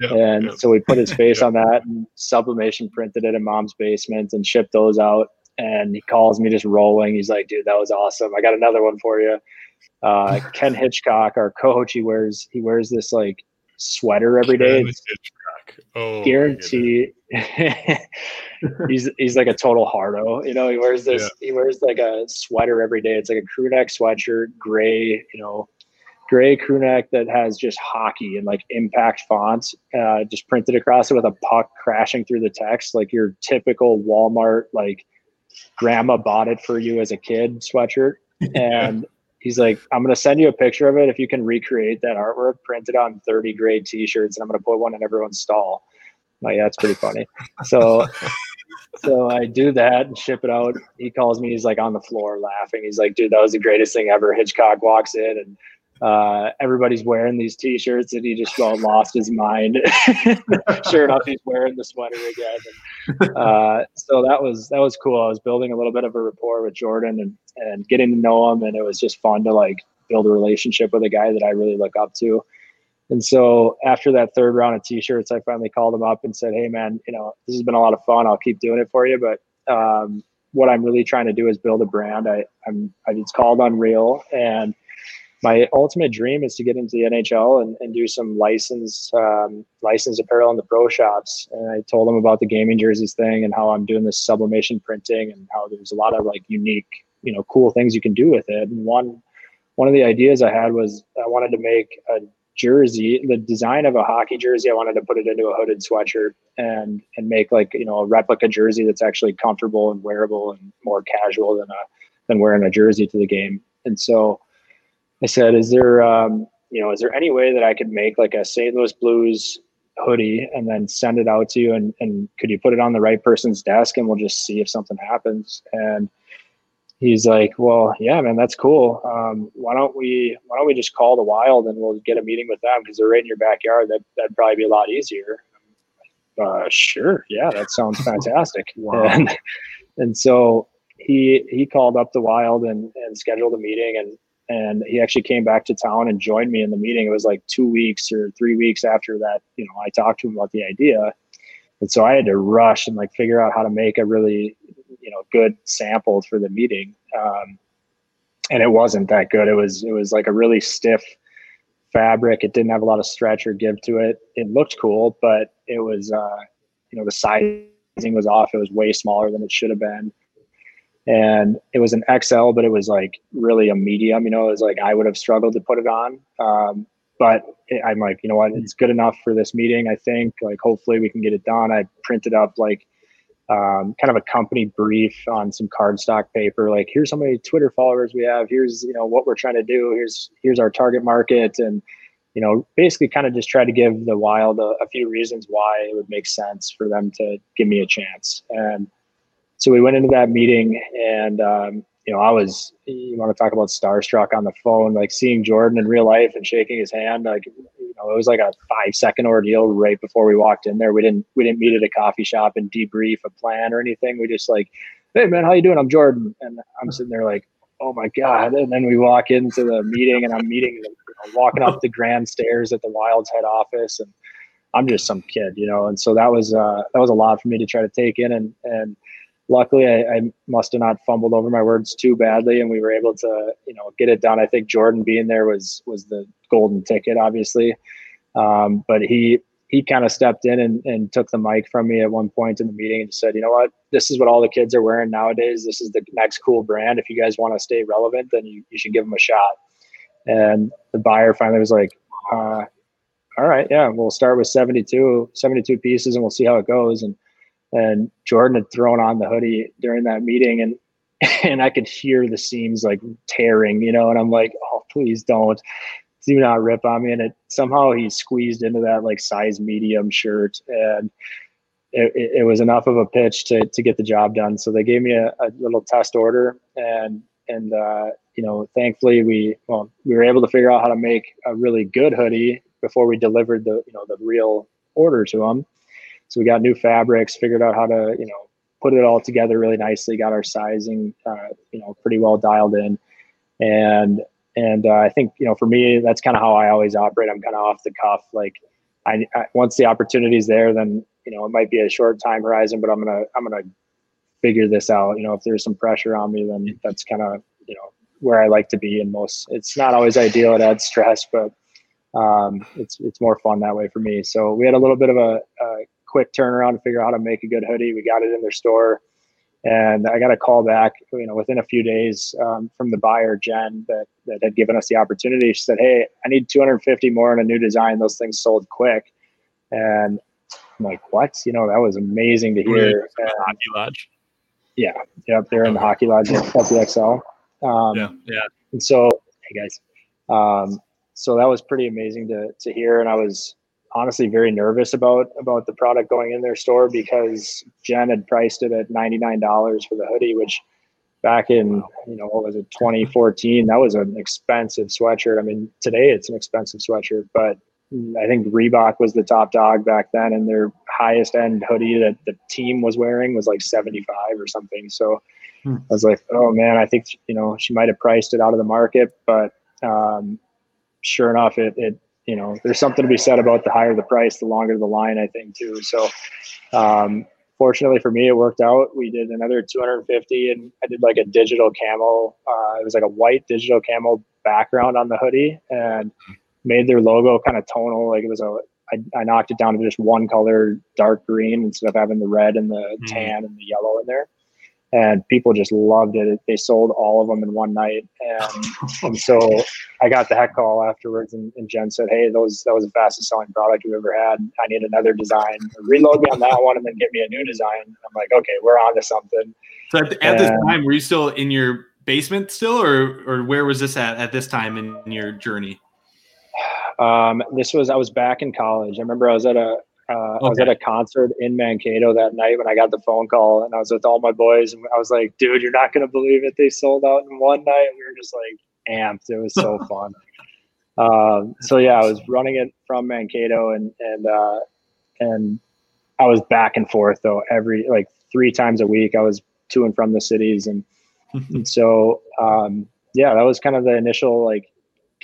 [SPEAKER 3] and so we put his face on that and sublimation printed it in mom's basement and shipped those out. And he calls me just rolling. He's like, dude, that was awesome. I got another one for you. Uh, Ken Hitchcock, our coach, he wears he wears this like sweater every day. Oh, guarantee he's he's like a total hardo. You know, he wears this yeah. he wears like a sweater every day. It's like a crew neck sweatshirt, gray, you know, gray crew neck that has just hockey and like impact fonts uh, just printed across it with a puck crashing through the text like your typical walmart like grandma bought it for you as a kid sweatshirt and he's like i'm going to send you a picture of it if you can recreate that artwork printed on 30 grade t-shirts and i'm going to put one in everyone's stall like yeah, that's pretty funny so so I do that and ship it out. He calls me. He's like on the floor laughing. He's like, "Dude, that was the greatest thing ever." Hitchcock walks in and uh, everybody's wearing these t-shirts and he just got lost his mind. sure enough, he's wearing the sweater again. And, uh, so that was that was cool. I was building a little bit of a rapport with Jordan and and getting to know him, and it was just fun to like build a relationship with a guy that I really look up to. And so after that third round of t-shirts, I finally called him up and said, "Hey, man, you know this has been a lot of fun. I'll keep doing it for you, but um, what I'm really trying to do is build a brand. I, I'm, it's called Unreal, and my ultimate dream is to get into the NHL and, and do some license um, licensed apparel in the pro shops. And I told them about the gaming jerseys thing and how I'm doing this sublimation printing and how there's a lot of like unique, you know, cool things you can do with it. And one one of the ideas I had was I wanted to make a jersey, the design of a hockey jersey. I wanted to put it into a hooded sweatshirt and and make like you know a replica jersey that's actually comfortable and wearable and more casual than a than wearing a jersey to the game. And so I said, "Is there, um, you know, is there any way that I could make like a St. Louis Blues hoodie and then send it out to you? And and could you put it on the right person's desk and we'll just see if something happens?" And he's like, "Well, yeah, man, that's cool. Um, why don't we why don't we just call the Wild and we'll get a meeting with them because they're right in your backyard. That that'd probably be a lot easier." Uh, sure, yeah, that sounds fantastic. wow. And and so he he called up the Wild and and scheduled a meeting and and he actually came back to town and joined me in the meeting. It was like two weeks or three weeks after that, you know, I talked to him about the idea. And so I had to rush and like figure out how to make a really, you know, good sample for the meeting. Um, and it wasn't that good. It was, it was like a really stiff fabric. It didn't have a lot of stretch or give to it. It looked cool, but it was, uh, you know, the sizing was off. It was way smaller than it should have been and it was an XL, but it was like really a medium. You know, it was like I would have struggled to put it on. Um, but it, I'm like, you know what, it's good enough for this meeting. I think like hopefully we can get it done. I printed up like um, kind of a company brief on some cardstock paper. Like here's how many Twitter followers we have. Here's you know what we're trying to do. Here's here's our target market and you know, basically kind of just try to give the wild a, a, few reasons why it would make sense for them to give me a chance. And so we went into that meeting and um, you know i was you want to talk about starstruck on the phone like seeing jordan in real life and shaking his hand like you know it was like a five second ordeal right before we walked in there. We didn't we didn't meet at a coffee shop and debrief a plan or anything. We just like hey man how you doing? I'm jordan. And i'm sitting there like oh my god. And then we walk into the meeting and i'm meeting you know, walking up the grand stairs at the wild's head office and i'm just some kid you know? And so that was uh that was a lot for me to try to take in and and luckily I, I, must have not fumbled over my words too badly and we were able to you know get it done. I think jordan being there was was the golden ticket obviously. Um, but he he kind of stepped in and, and took the mic from me at one point in the meeting and said you know what? This is what all the kids are wearing nowadays. This is the next cool brand. If you guys want to stay relevant then you, you should give them a shot. And the buyer finally was like uh, all right yeah we'll start with 72 72 pieces and we'll see how it goes. And and Jordan had thrown on the hoodie during that meeting and and I could hear the seams like tearing, you know, and I'm like, oh, please don't do not rip on me. And it somehow he squeezed into that like size medium shirt and it, it, was enough of a pitch to, to get the job done. So they gave me a, a little test order and, and, uh, you know, thankfully we, well, we were able to figure out how to make a really good hoodie before we delivered the, you know, the real order to them. So we got new fabrics, figured out how to, you know, put it all together really nicely, got our sizing, uh, you know, pretty well dialed in. And, and uh, I think, you know, for me, that's kind of how I always operate. I'm kind of off the cuff. Like I, I, once the opportunity is there, then, you know, it might be a short time horizon, but I'm going to, I'm going to figure this out. You know, if there's some pressure on me, then that's kind of, you know, where I like to be in most, it's not always ideal. It adds stress, but um, it's, it's more fun that way for me. So we had a little bit of a, a quick turnaround to figure out how to make a good hoodie. We got it in their store, and I got a call back, you know, within a few days um, from the buyer Jen that that had given us the opportunity. She said, "Hey, I need 250 more in a new design. Those things sold quick," and I'm like, "What?" You know, that was amazing to hear.
[SPEAKER 1] Hockey Lodge.
[SPEAKER 3] Yeah, yep, they're in the Hockey Lodge at the Xcel. Um,
[SPEAKER 1] yeah, yeah.
[SPEAKER 3] And so, hey guys, um, so that was pretty amazing to to hear, and I was honestly very nervous about about the product going in their store because Jen had priced it at ninety nine dollars for the hoodie, which back in you know what was it 2014 that was an expensive sweatshirt. I mean today it's an expensive sweatshirt, but I think Reebok was the top dog back then, and their highest end hoodie that the team was wearing was like seventy five or something. So hmm. I was like, oh man, I think you know she might have priced it out of the market, but um, sure enough, it, it you know, there's something to be said about the higher the price, the longer the line, I think too. So, um, fortunately for me, it worked out. We did another 250, and I did like a digital camo. Uh, it was like a white digital camo background on the hoodie, and made their logo kind of tonal. Like it was a, I, I knocked it down to just one color, dark green, instead of having the red and the mm-hmm. tan and the yellow in there and people just loved it. They sold all of them in one night, and, and so I got the heck call afterwards, and, and, Jen said, "Hey, those that was the fastest selling product we've ever had. I need another design. Reload me on that one, and then get me a new design." I'm like, "Okay, we're on to something."
[SPEAKER 2] So at, at this time, were you still in your basement still, or or where was this at at this time in your journey?
[SPEAKER 3] Um, this was I was back in college. I remember I was at a uh, okay. I was at a concert in Mankato that night when I got the phone call, and I was with all my boys, and I was like, "Dude, you're not gonna believe it! They sold out in one night." We were just like amped. It was so fun. Um, so yeah, I was running it from Mankato, and and uh, and I was back and forth though every like three times a week. I was to and from the cities, and, and so um, yeah, that was kind of the initial like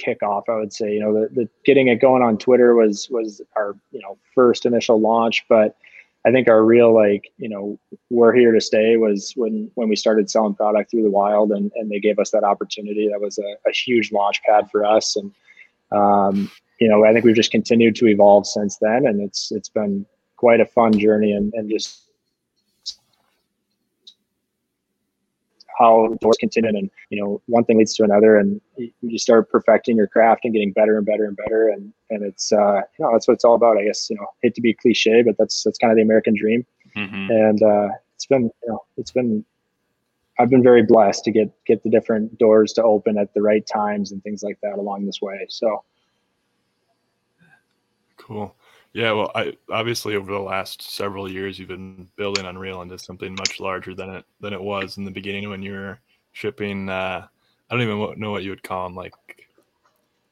[SPEAKER 3] kickoff. I would say, you know, the, the getting it going on Twitter was was our you know first initial launch, but I think our real like you know we're here to stay was when when we started selling product through the wild and and they gave us that opportunity. That was a, a huge launch pad for us, and um, you know I think we've just continued to evolve since then, and it's it's been quite a fun journey and and just how doors continue and you know one thing leads to another and you start perfecting your craft and getting better and better and better and and it's uh you know that's what it's all about i guess you know hate to be cliche but that's that's kind of the american dream. Mm-hmm. and uh it's been you know it's been i've been very blessed to get get the different doors to open at the right times and things like that along this way so.
[SPEAKER 1] Cool yeah, well, I obviously over the last several years you've been building Unreal into something much larger than it than it was in the beginning when you were shipping. Uh, I don't even know what you would call them, like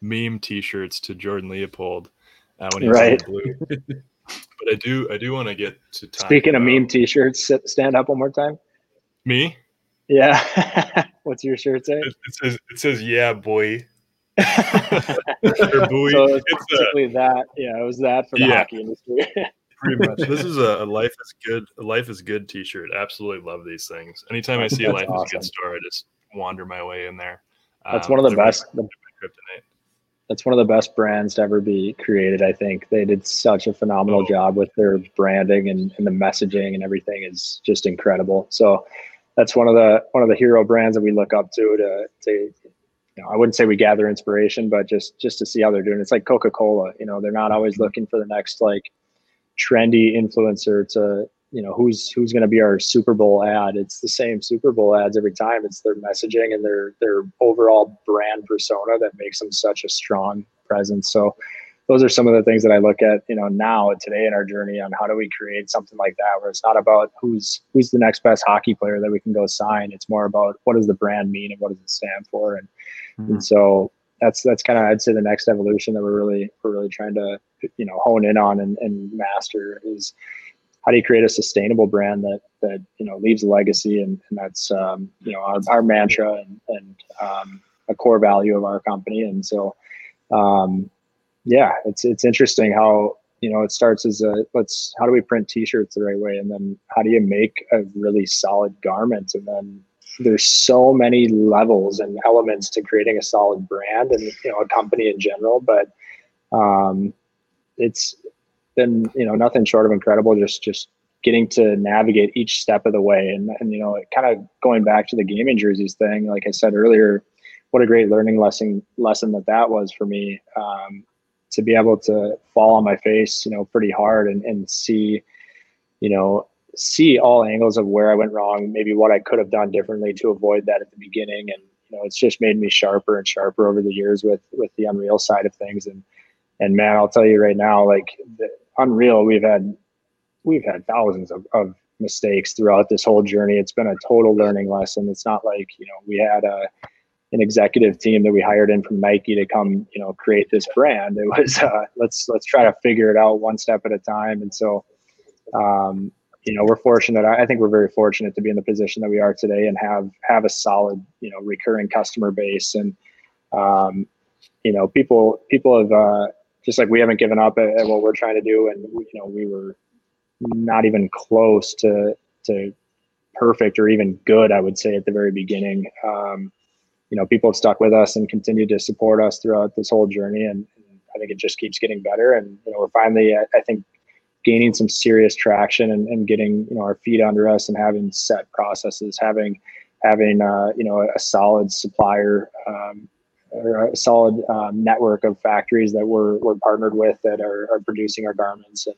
[SPEAKER 1] meme T-shirts to Jordan Leopold uh, when he was right. blue. but I do, I do want to get to
[SPEAKER 3] speaking about, of meme T-shirts. Stand up one more time.
[SPEAKER 1] Me?
[SPEAKER 3] Yeah. What's your shirt say?
[SPEAKER 1] It, it says, "It says yeah, boy."
[SPEAKER 3] so it's basically a, that. Yeah, it was that for the yeah, hockey industry.
[SPEAKER 1] pretty much. This is a, a, life is good. A life is good T-shirt. Absolutely love these things. Anytime I see a life awesome. is good store, I just wander my way in there.
[SPEAKER 3] That's um, one of the best. The, that's one of the best brands to ever be created. I think they did such a phenomenal oh. job with their branding and, and the messaging and everything is just incredible. So that's one of the one of the hero brands that we look up to to to you know, I wouldn't say we gather inspiration, but just just to see how they're doing. It's like Coca Cola. You know, they're not always mm-hmm. looking for the next like trendy influencer to you know who's who's going to be our Super Bowl ad. It's the same Super Bowl ads every time. It's their messaging and their their overall brand persona that makes them such a strong presence. So those are some of the things that I look at, you know, now today in our journey on how do we create something like that where it's not about who's who's the next best hockey player that we can go sign. It's more about what does the brand mean and what does it stand for. And mm-hmm. and so that's that's kind of I'd say the next evolution that we're really we're really trying to you know hone in on and, and master is how do you create a sustainable brand that that you know leaves a legacy and, and that's um, you know our, our mantra and, and um, a core value of our company. And so um, yeah, it's it's interesting how you know it starts as a let's how do we print t-shirts the right way? And then how do you make a really solid garment? And then there's so many levels and elements to creating a solid brand and you know a company in general but um it's been you know nothing short of incredible just just getting to navigate each step of the way. And and you know kind of going back to the gaming jerseys thing like i said earlier what a great learning lesson lesson that that was for me um, to be able to fall on my face, you know, pretty hard and, and see, you know, see all angles of where I went wrong, maybe what I could have done differently to avoid that at the beginning. And, you know, it's just made me sharper and sharper over the years with, with the Unreal side of things. And, and man, I'll tell you right now, like Unreal, we've had, we've had thousands of, of mistakes throughout this whole journey. It's been a total learning lesson. It's not like, you know, we had a, an executive team that we hired in from Nike to come, you know, create this brand. It was uh, let's let's try to figure it out one step at a time. And so, um, you know, we're fortunate. I think we're very fortunate to be in the position that we are today and have have a solid, you know, recurring customer base. And um, you know, people people have uh, just like we haven't given up at, at what we're trying to do. And we, you know, we were not even close to to perfect or even good. I would say at the very beginning. Um, you know, people have stuck with us and continued to support us throughout this whole journey, and, and I think it just keeps getting better. And you know, we're finally, I, I think, gaining some serious traction and, and, getting you know our feet under us and having set processes, having having uh, you know a solid supplier um, or a solid um, network of factories that we're, we're partnered with that are, are producing our garments and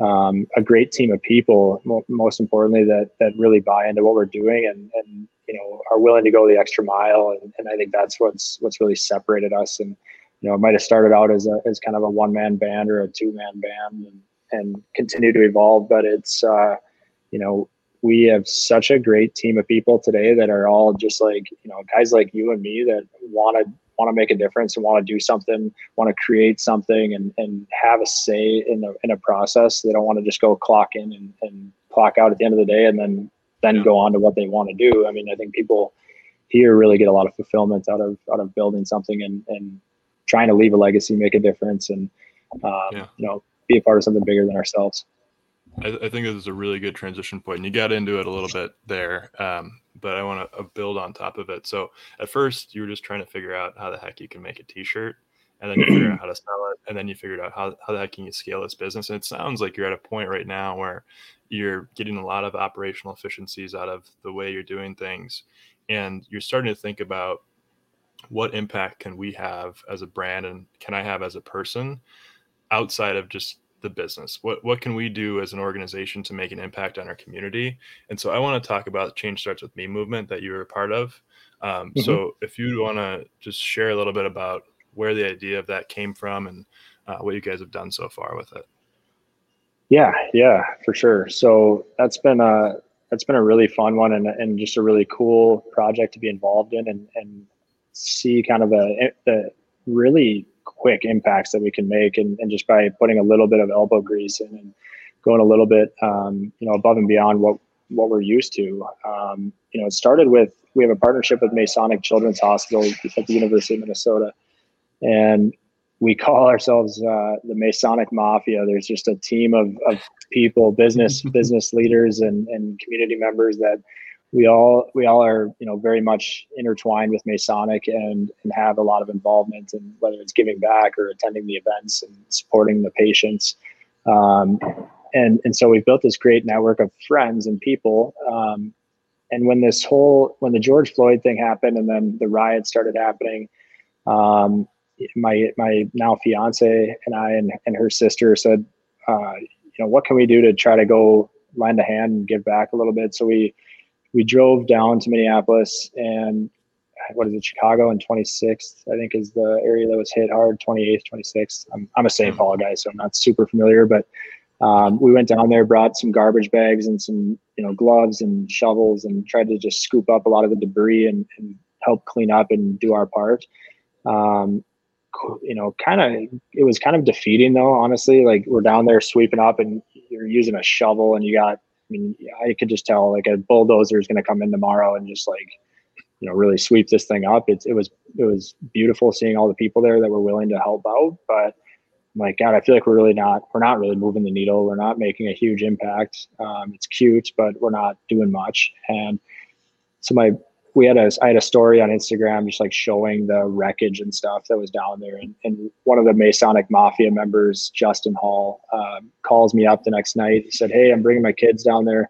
[SPEAKER 3] um, a great team of people most importantly that that really buy into what we're doing and and you know are willing to go the extra mile. And, and i think that's what's what's really separated us. And you know it might have started out as a as kind of a one man band or a two man band. And and continue to evolve but it's uh you know we have such a great team of people today that are all just like you know guys like you and me that want to want to make a difference and want to do something want to create something and, and have a say in a, in a process. They don't want to just go clock in and, and clock out at the end of the day and then then go on to what they want to do. I mean i think people here really get a lot of fulfillment out of out of building something and and trying to leave a legacy make a difference and um, yeah. you know be a part of something bigger than ourselves
[SPEAKER 1] I, I think this is a really good transition point. And you got into it a little bit there, um, but I want to uh, build on top of it. So at first, you were just trying to figure out how the heck you can make a T-shirt, and then you figure out how to sell it, and then you figured out how how the heck can you scale this business. And it sounds like you're at a point right now where you're getting a lot of operational efficiencies out of the way you're doing things, and you're starting to think about what impact can we have as a brand and can I have as a person outside of just the business? What what can we do as an organization to make an impact on our community? And so i want to talk about change starts with me movement that you were a part of. Um, mm-hmm. so if you want to just share a little bit about where the idea of that came from and uh, what you guys have done so far with it.
[SPEAKER 3] Yeah yeah for sure. So that's been a that's been a really fun one and, and just a really cool project to be involved in and, and see kind of a, the really quick impacts that we can make and, and just by putting a little bit of elbow grease in and going a little bit um, you know above and beyond what what we're used to. Um, you know it started with we have a partnership with masonic children's hospital at the university of minnesota and we call ourselves uh, the masonic mafia. There's just a team of, of people business business leaders and, and community members that we all we all are you know very much intertwined with Masonic and and have a lot of involvement in whether it's giving back or attending the events and supporting the patients. Um, and and so we've built this great network of friends and people. Um, and when this whole when the George Floyd thing happened and then the riots started happening, um, my my now fiance and I and, and her sister said, uh, you know, what can we do to try to go lend a hand and give back a little bit? So we we drove down to Minneapolis and what is it, Chicago and 26th, I think is the area that was hit hard, 28th, 26th. I'm, I'm a St. Paul guy, so I'm not super familiar, but um, we went down there, brought some garbage bags and some, you know, gloves and shovels and tried to just scoop up a lot of the debris and, and help clean up and do our part. Um, you know, kind of, it was kind of defeating though, honestly, like we're down there sweeping up and you're using a shovel and you got mean, I could just tell like a bulldozer is going to come in tomorrow and just like, you know, really sweep this thing up. It's, it was, it was beautiful seeing all the people there that were willing to help out. But I'm like, God, I feel like we're really not, we're not really moving the needle. We're not making a huge impact. Um, it's cute, but we're not doing much. And so my we had a I had a story on Instagram just like showing the wreckage and stuff that was down there, and, and one of the Masonic Mafia members, Justin Hall, um, calls me up the next night. He said, "Hey, I'm bringing my kids down there.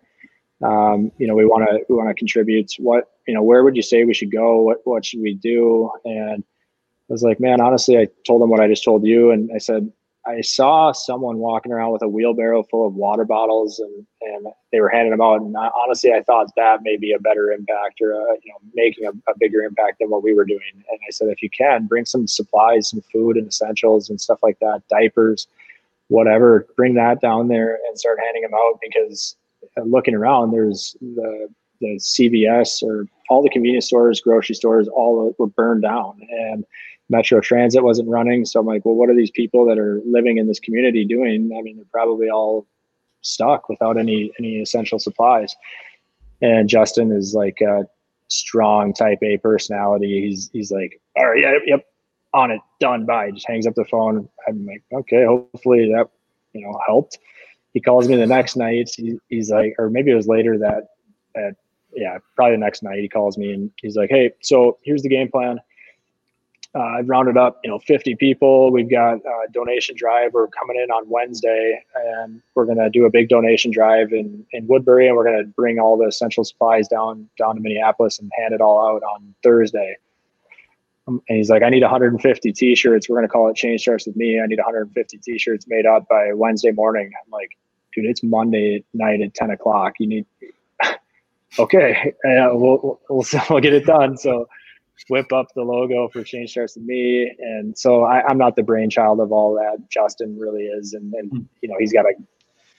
[SPEAKER 3] Um, you know, we want to we want to contribute. What you know, where would you say we should go? What what should we do?" And I was like, "Man, honestly, I told him what I just told you, and I said, I saw someone walking around with a wheelbarrow full of water bottles and, and they were handing them out. And I, honestly, I thought that may be a better impact or, a, you know, making a, a, bigger impact than what we were doing. And I said, if you can bring some supplies, some food and essentials and stuff like that, diapers, whatever, bring that down there and start handing them out because uh, looking around, there's the, the CVS or all the convenience stores, grocery stores, all were burned down. And Metro Transit wasn't running. So I'm like, well, what are these people that are living in this community doing? I mean, they're probably all stuck without any any essential supplies. And Justin is like a strong type A personality. He's he's like, all right, yeah, yep, on it, done, bye. Just hangs up the phone. I'm like, okay, hopefully that you know helped. he calls me the next night. He, he's like, or maybe it was later that, that, yeah, probably the next night he calls me and he's like, Hey, so here's the game plan. Uh, I've rounded up, you know, 50 people. We've got a donation drive. We're coming in on Wednesday, and we're going to do a big donation drive in, in Woodbury, and we're going to bring all the essential supplies down down to Minneapolis and hand it all out on Thursday. Um, and he's like, I need 150 T-shirts. We're going to call it Change Starts with Me. I need 150 T-shirts made up by Wednesday morning. I'm like, dude, it's Monday night at 10 o'clock. You need. okay, uh, we'll, we'll we'll get it done. So whip up the logo for Change Starts with Me. And so I, am not the brainchild of all that. Justin really is. And, and hmm. you know, he's got a,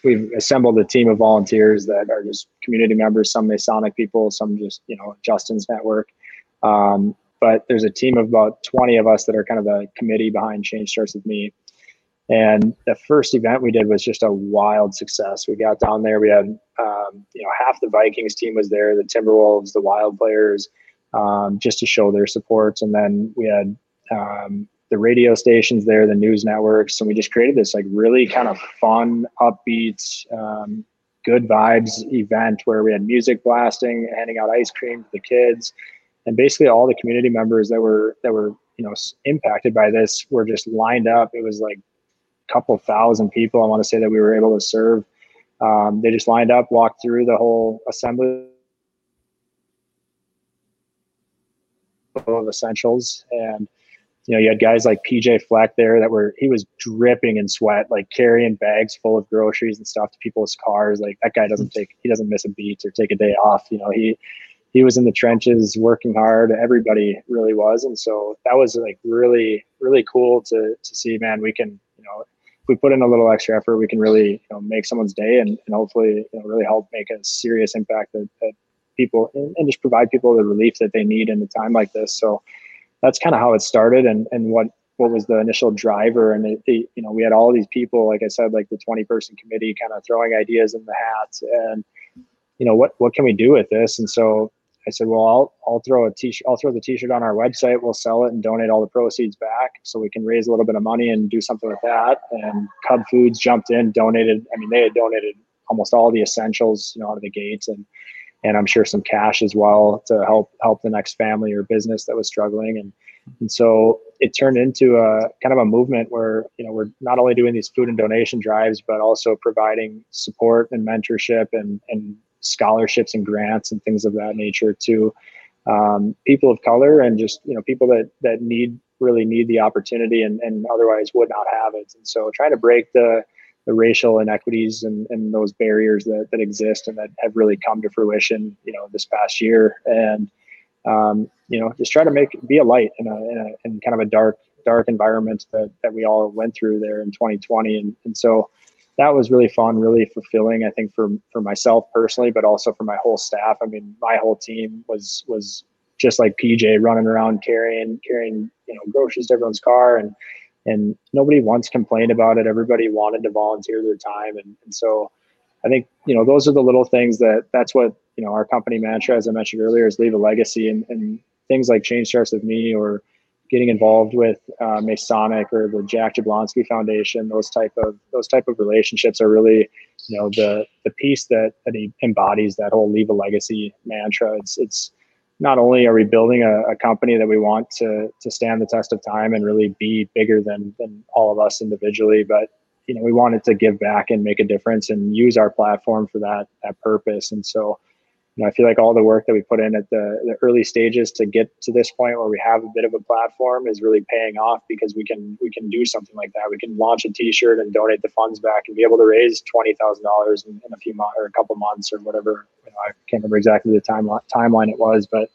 [SPEAKER 3] we've assembled a team of volunteers that are just community members, some Masonic people, some just, you know, Justin's network. Um, but there's a team of about 20 of us that are kind of the committee behind Change Starts with Me. And the first event we did was just a wild success. We got down there, we had, um, you know, half the Vikings team was there, the Timberwolves, the Wild players, um, just to show their support. And then we had um, the radio stations there, the news networks, and we just created this like really kind of fun, upbeat, um, good vibes event where we had music blasting, handing out ice cream to the kids, and basically all the community members that were that were you know impacted by this were just lined up. It was like a couple thousand people. I want to say that we were able to serve. Um, they just lined up, walked through the whole assembly of essentials. And, you know, you had guys like PJ Fleck there that were, he was dripping in sweat, like carrying bags full of groceries and stuff to people's cars. Like that guy doesn't take, he doesn't miss a beat or take a day off. You know, he, he was in the trenches working hard. Everybody really was. And so that was like really, really cool to, to see, man, we can, you know, if we put in a little extra effort, we can really, you know, make someone's day and, and hopefully, you know, really help make a serious impact that, that people and, and just provide people the relief that they need in a time like this. So that's kind of how it started and, and what, what was the initial driver. And it, it, you know, we had all these people, like I said, like the 20 person committee kind of throwing ideas in the hat and, you know, what, what can we do with this? And so I said, well, I'll, I'll throw a t-shirt, I'll throw the t-shirt on our website. We'll sell it and donate all the proceeds back so we can raise a little bit of money and do something with that. And Cub Foods jumped in, donated. I mean, they had donated almost all the essentials, you know, out of the gates and, and I'm sure some cash as well to help help the next family or business that was struggling. And and so it turned into a kind of a movement where you know we're not only doing these food and donation drives, but also providing support and mentorship and and scholarships and grants and things of that nature to um, people of color and just you know people that that need really need the opportunity and, and otherwise would not have it. And so trying to break the the racial inequities and, and those barriers that, that exist and that have really come to fruition, you know, this past year. And, um, you know, just try to make, be a light in a, in a, in kind of a dark, dark environment that, that we all went through there in 2020. And, and so that was really fun, really fulfilling, I think for, for myself personally, but also for my whole staff. I mean, my whole team was, was just like PJ running around carrying, carrying, you know, groceries to everyone's car and, and nobody once complained about it. Everybody wanted to volunteer their time, and, and so I think you know those are the little things that that's what you know our company mantra, as I mentioned earlier, is leave a legacy, and, and things like Change Starts with Me or getting involved with uh, Masonic or the Jack Jablonski Foundation. Those type of those type of relationships are really you know the the piece that that embodies that whole leave a legacy mantra. It's it's not only are we building a, a, company that we want to to stand the test of time and really be bigger than than all of us individually, but you know we wanted to give back and make a difference and use our platform for that that purpose. And so know, I feel like all the work that we put in at the, the early stages to get to this point where we have a bit of a platform is really paying off because we can we can do something like that. We can launch a T-shirt and donate the funds back and be able to raise twenty thousand dollars in a few months or a couple months or whatever. You know, I can't remember exactly the timeline timeline it was, but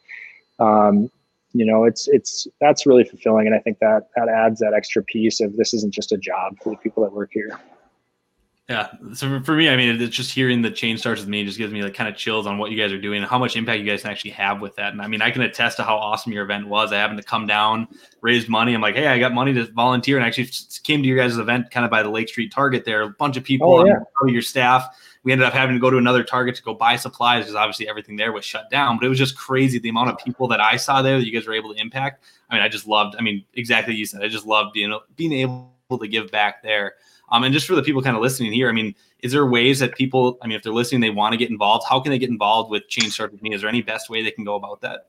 [SPEAKER 3] um, you know, it's it's that's really fulfilling, and I think that that adds that extra piece of this isn't just a job for the people that work here.
[SPEAKER 2] Yeah. So for me, I mean, it's just hearing the change starts with me just gives me like kind of chills on what you guys are doing and how much impact you guys can actually have with that. And I mean, I can attest to how awesome your event was. I happened to come down, raised money. I'm like, hey, I got money to volunteer, and actually came to your guys' event kind of by the Lake Street Target. There, a bunch of people, oh, yeah. your staff. We ended up having to go to another Target to go buy supplies because obviously everything there was shut down. But it was just crazy the amount of people that I saw there that you guys were able to impact. I mean, I just loved. I mean, exactly you said. I just loved being being able to give back there. Um, and just for the people kind of listening here, I mean, is there ways that people, I mean, if they're listening, they want to get involved, how can they get involved with Change Starts With Me? Is there any best way they can go about that?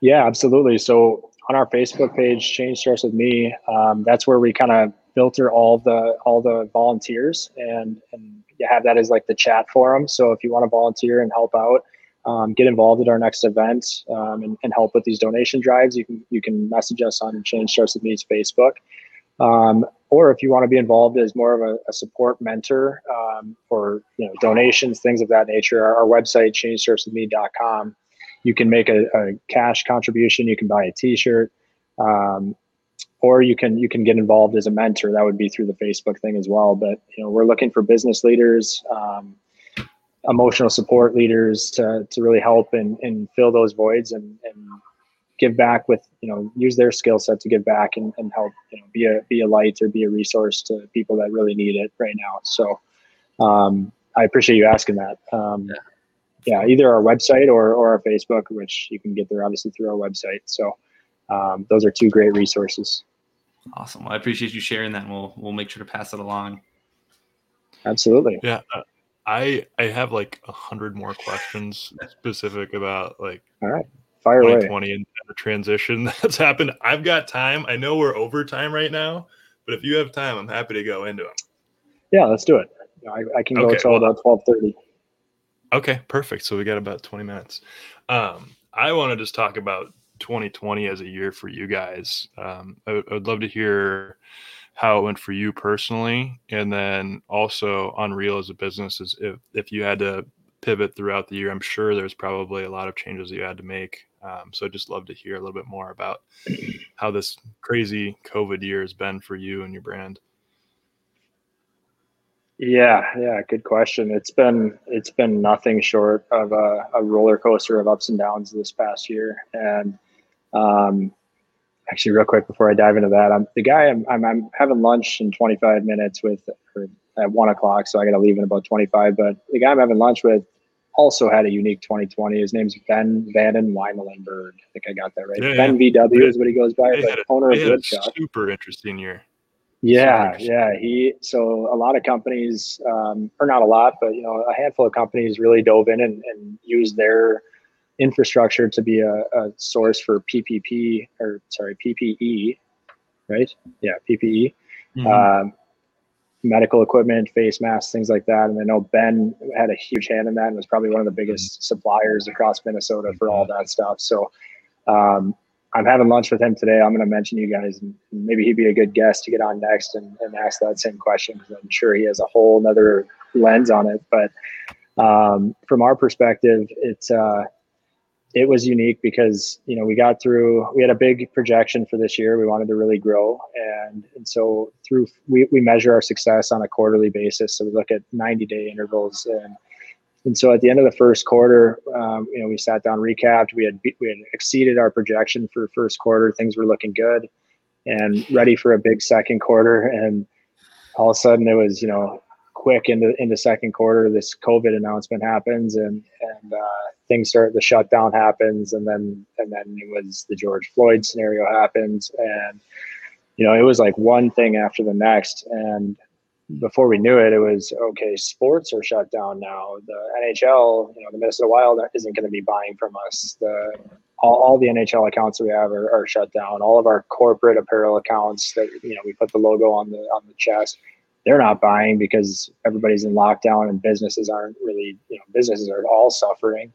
[SPEAKER 3] Yeah, absolutely. So on our Facebook page, Change Starts With Me, um, that's where we kind of filter all the all the volunteers and and you have that as like the chat forum. So if you want to volunteer and help out, um, get involved at our next event um, and, and, help with these donation drives, you can you can message us on Change Starts With Me's Facebook. Um, or if you want to be involved as more of a, a support mentor um, for you know donations, things of that nature, our, our website changestartswithme.com. You can make a, a, cash contribution. You can buy a T-shirt, um, or you can you can get involved as a mentor. That would be through the Facebook thing as well. But you know we're looking for business leaders, um, emotional support leaders to to really help and, and fill those voids and, and give back with you know use their skill set to give back and, and help you know be a be a light or be a resource to people that really need it right now. So um, i appreciate you asking that. Um, yeah. yeah. either our website or, or our facebook which you can get there obviously through our website. So um, those are two great resources.
[SPEAKER 2] Awesome. Well, i appreciate you sharing that and we'll we'll make sure to pass it along.
[SPEAKER 3] Absolutely.
[SPEAKER 1] Yeah uh, i i have like a hundred more questions specific about like
[SPEAKER 3] all right Fire
[SPEAKER 1] 2020 away. and the transition that's happened. I've got time. I know we're over time right now, but if you have time, I'm happy to go into them.
[SPEAKER 3] Yeah, let's do it. I, I can go okay, until well, about 1230.
[SPEAKER 1] Okay, perfect. So we got about 20 minutes. Um, I want to just talk about 2020 as a year for you guys. Um, I, I would love to hear how it went for you personally, and then also Unreal as a business. Is if if you had to pivot throughout the year, I'm sure there's probably a lot of changes that you had to make. Um, so I'd just love to hear a little bit more about how this crazy COVID year has been for you and your brand.
[SPEAKER 3] Yeah, yeah, good question. It's been it's been nothing short of a, a roller coaster of ups and downs this past year. And um, actually, real quick before I dive into that, I'm the guy I'm I'm, I'm having lunch in 25 minutes with at one o'clock, so I got to leave in about 25. But the guy I'm having lunch with also had a unique 2020. His name's Ben VandenWymelenberg. I think I got that right. Yeah, ben yeah. VW is what he goes by, but a, owner of Woodchuck.
[SPEAKER 1] Super interesting year.
[SPEAKER 3] Yeah, interesting. yeah. He so a lot of companies, um, or not a lot, but you know, a handful of companies really dove in and, and used their infrastructure to be a, a, source for PPP or sorry PPE, right? Yeah, PPE. Mm-hmm. Um, medical equipment, face masks, things like that. And I know Ben had a huge hand in that and was probably one of the biggest suppliers across Minnesota for all that stuff. So um, I'm having lunch with him today. I'm going to mention you guys, and maybe he'd be a good guest to get on next and, and ask that same question because I'm sure he has a whole another lens on it. But um, from our perspective, it's uh, it was unique because you know we got through we had a big projection for this year. We wanted to really grow. And and so through we, we measure our success on a quarterly basis. So we look at 90 day intervals. And and so at the end of the first quarter um, you know we sat down recapped. We had we had exceeded our projection for first quarter. Things were looking good and ready for a big second quarter. And all of a sudden it was you know quick in the in the second quarter this covid announcement happens and and uh, things start the shutdown happens and then and then it was the george floyd scenario happens and you know it was like one thing after the next. And before we knew it it was okay sports are shut down now. The nhl you know the minnesota wild isn't going to be buying from us. The all, all the nhl accounts that we have are, are shut down. All of our corporate apparel accounts that you know we put the logo on the on the chest they're not buying because everybody's in lockdown and businesses aren't really, you know, businesses are all suffering.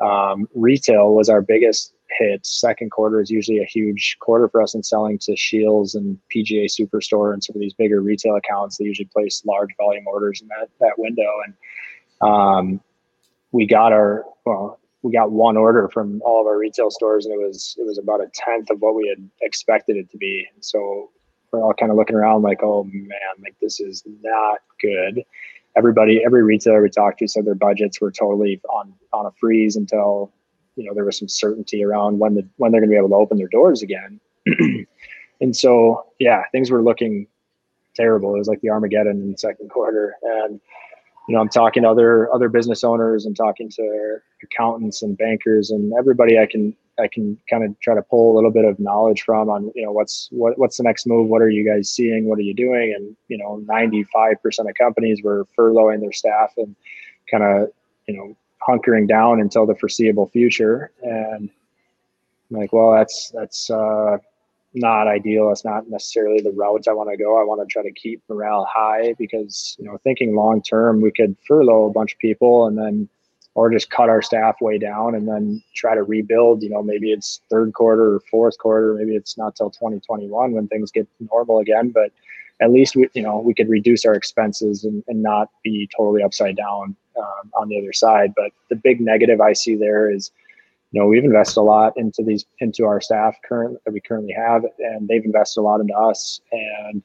[SPEAKER 3] Um, retail was our biggest hit. Second quarter is usually a huge quarter for us in selling to Scheels and PGA Superstore and some of these bigger retail accounts. They usually place large volume orders in that that window. And um, we got our well, we got one order from all of our retail stores, and it was it was about a tenth of what we had expected it to be. So we're all kind of looking around like, oh man, like this is not good. Everybody, every retailer we talked to said their budgets were totally on on a freeze until you know there was some certainty around when the when they're going to be able to open their doors again. and so, yeah, things were looking terrible. It was like the Armageddon in the second quarter, and you know, I'm talking to other other business owners and talking to accountants and bankers and everybody I can I can kind of try to pull a little bit of knowledge from on you know what's what what's the next move, what are you guys seeing, what are you doing, and you know 95% of companies were furloughing their staff and kind of you know hunkering down until the foreseeable future, and I'm like, well, that's that's uh, not ideal. That's not necessarily the route I want to go. I want to try to keep morale high because you know thinking long term, we could furlough a bunch of people and then or just cut our staff way down and then try to rebuild. You know, maybe it's third quarter or fourth quarter, maybe it's not till 2021 when things get normal again. But at least we, you know, we could reduce our expenses and, and not be totally upside down um, on the other side. But the big negative I see there is, you know, we've invested a lot into these into our staff current that we currently have, and they've invested a lot into us. And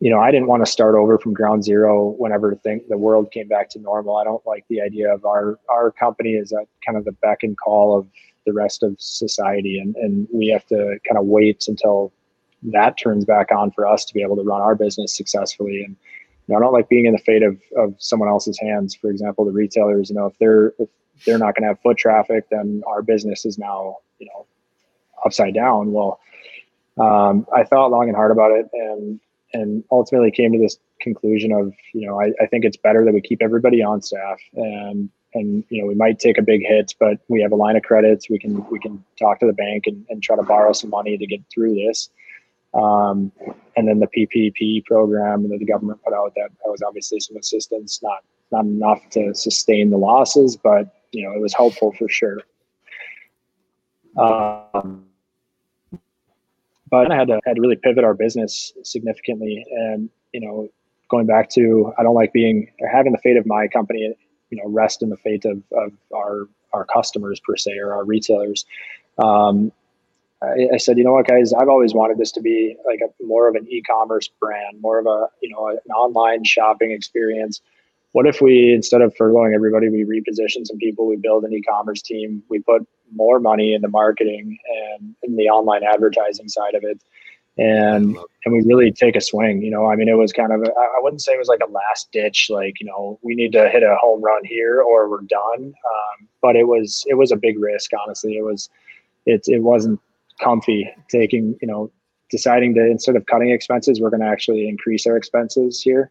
[SPEAKER 3] you know, I didn't want to start over from ground zero whenever the world came back to normal. I don't like the idea of our our company is at kind of the beck and call of the rest of society, and and we have to kind of wait until that turns back on for us to be able to run our business successfully. And you know, I don't like being in the fate of of someone else's hands. For example, the retailers. You know, if they're if they're not going to have foot traffic, then our business is now you know upside down. Well, um, I thought long and hard about it, and and ultimately came to this conclusion of you know I, I think it's better that we keep everybody on staff and and you know we might take a big hit but we have a line of credits. We can we can talk to the bank and, and try to borrow some money to get through this. Um, and then the ppp program that the government put out that, that was obviously some assistance not not enough to sustain the losses but you know it was helpful for sure. Um, but I had to had to really pivot our business significantly. And you know, going back to I don't like being having the fate of my company, you know, rest in the fate of, of our our customers per se or our retailers. Um, I, I, said, you know what, guys, I've always wanted this to be like a more of an e-commerce brand, more of a you know an online shopping experience what if we instead of furloughing everybody we reposition some people we build an e-commerce team we put more money into marketing and in the online advertising side of it. And and we really take a swing you know i mean it was kind of I wouldn't say it was like a last ditch like you know we need to hit a home run here or we're done. Um, but it was it was a big risk honestly. It was it, it wasn't comfy taking you know deciding to instead of cutting expenses we're going to actually increase our expenses here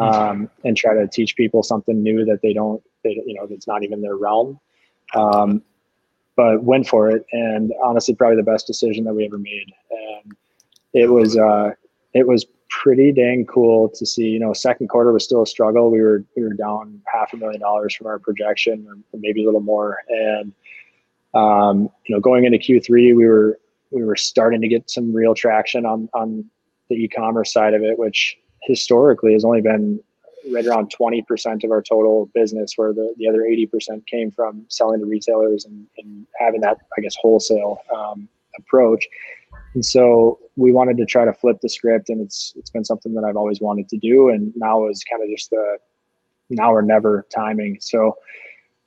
[SPEAKER 3] um, and try to teach people something new that they don't, they, you know, that's not even their realm. Um, but went for it, and honestly, probably the best decision that we ever made. And it was, uh, it was pretty dang cool to see. You know, second quarter was still a struggle. We were we were down half a million dollars from our projection, or maybe a little more. And um, you know, going into Q3, we were we were starting to get some real traction on on the e-commerce side of it, which historically has only been right around 20% of our total business, where the, the other 80% came from selling to retailers and, and having that, I guess, wholesale um, approach. And so we wanted to try to flip the script, and it's it's been something that I've always wanted to do. And now is kind of just the now or never timing. So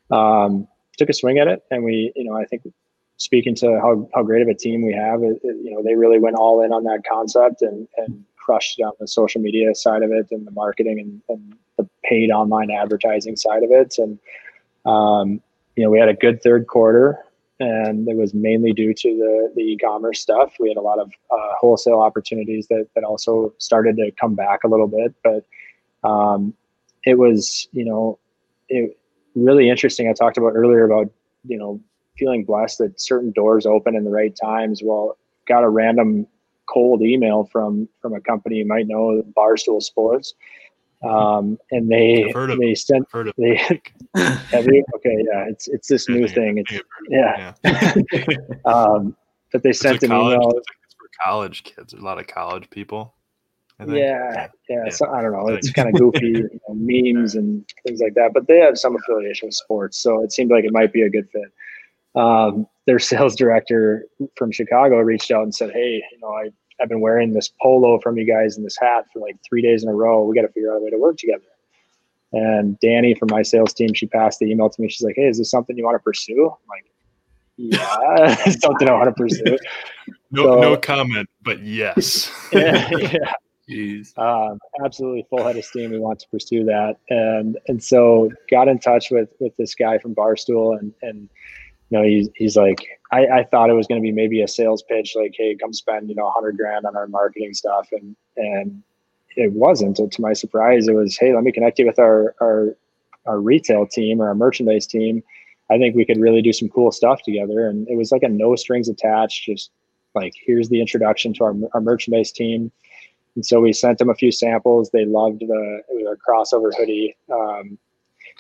[SPEAKER 3] um, took a swing at it, and we, you know, I think speaking to how, how great of a team we have, it, it, you know, they really went all in on that concept and and crushed it on the social media side of it and the marketing and, and the paid online advertising side of it. And, um, you know, we had a good third quarter and it was mainly due to the, the e-commerce stuff. We had a lot of uh, wholesale opportunities that, that also started to come back a little bit, but um, it was, you know, it really interesting. I talked about earlier about, you know, feeling blessed that certain doors open in the right times. Well, got a random cold email from from a company you might know, Barstool Sports, um, and they they sent they have you okay yeah it's it's this new thing it's yeah, yeah. um, but they sent an
[SPEAKER 1] college,
[SPEAKER 3] email.
[SPEAKER 1] It's for college kids, a lot of college people.
[SPEAKER 3] Yeah, yeah, yeah. So I don't know. It's kind of goofy you know, memes and things like that, but they have some affiliation with sports, so it seemed like it might be a good fit. Um, their sales director from Chicago reached out and said, "Hey, you know, I I've been wearing this polo from you guys and this hat for like three days in a row. We got to figure out a way to work together. And Danny from my sales team, she passed the email to me. She's like, Hey, is this something you want to pursue? I'm like, yeah, something I want to pursue.
[SPEAKER 1] No, so, no comment, but yes.
[SPEAKER 3] yeah, yeah. Jeez. Um, absolutely full head of steam. We want to pursue that. And, and so got in touch with, with this guy from Barstool and, and, you know, he's, he's like, I, I thought it was going to be maybe a sales pitch, like, Hey, come spend, you know, hundred grand on our marketing stuff. And, and it wasn't, to my surprise, it was, Hey, let me connect you with our, our, our retail team or our merchandise team. I think we could really do some cool stuff together. And it was like a no strings attached, just like, here's the introduction to our, our merchandise team. And so we sent them a few samples. They loved the, it was a crossover hoodie. Um,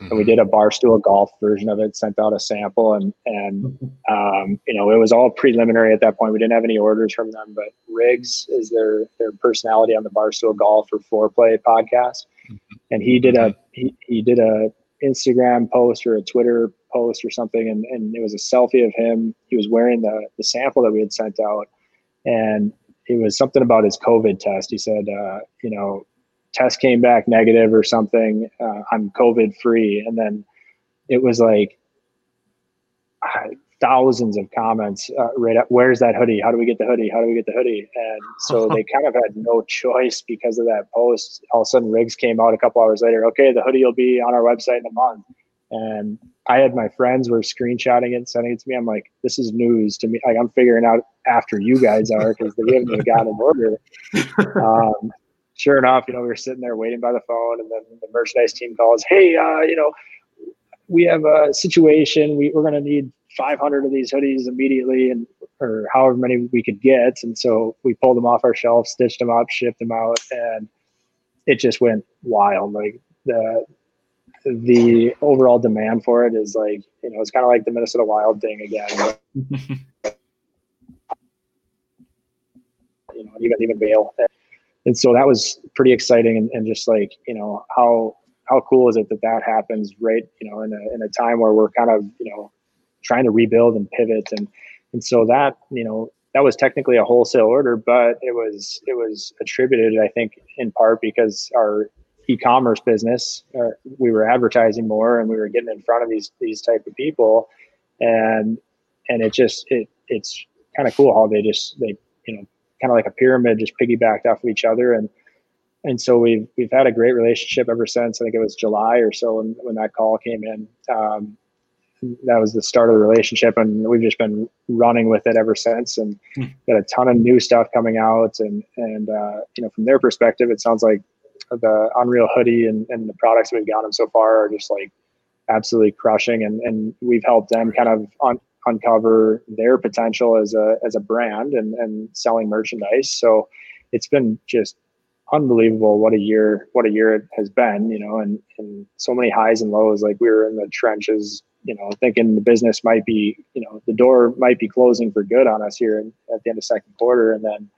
[SPEAKER 3] and we did a barstool golf version of it sent out a sample and and um, you know it was all preliminary at that point. We didn't have any orders from them but riggs is their their personality on the barstool golf or Fore Play podcast. Mm-hmm. and he did a he, he did a instagram post or a twitter post or something and, and it was a selfie of him. He was wearing the the sample that we had sent out and it was something about his covid test. He said uh, you know test came back negative or something. Uh, I'm COVID free. And then it was like uh, thousands of comments uh, right up, where's that hoodie? How do we get the hoodie? How do we get the hoodie? And so they kind of had no choice because of that post. All of a sudden, Riggs came out a couple hours later. Okay, the hoodie will be on our website in a month. And I had my friends were screenshotting it and sending it to me. I'm like, this is news to me. Like, I'm figuring out after you guys are because they haven't even got an order. Um, sure enough, you know, we were sitting there waiting by the phone, and then the merchandise team calls, "Hey, uh, you know, we have a situation. We, we're going to need 500 of these hoodies immediately, and or however many we could get." And so we pulled them off our shelf, stitched them up, shipped them out, and it just went wild. Like the the overall demand for it is like you know it's kind of like the Minnesota Wild thing again. you know, even even Vail and so that was pretty exciting and, and just like you know how how cool is it that that happens right? You know in a, in a time where we're kind of you know trying to rebuild and pivot. And and so that you know that was technically a wholesale order but it was it was attributed i think in part because our e-commerce business uh, we were advertising more and we were getting in front of these these type of people. And and it just it it's kind of cool how they just they you know kind of like a pyramid, just piggybacked off of each other. And and so we've we've had a great relationship ever since. I think it was July or so when, when that call came in. Um, that was the start of the relationship, and we've just been running with it ever since. And hmm. got a ton of new stuff coming out. And and uh, you know, from their perspective, it sounds like the Unreal hoodie and, and the products we've gotten so far are just like absolutely crushing. And and we've helped them kind of on uncover their potential as a as a brand and and selling merchandise. So it's been just unbelievable what a year what a year it has been, you know, and and so many highs and lows. Like we were in the trenches, you know, thinking the business might be, you know, the door might be closing for good on us here at the end of second quarter, and then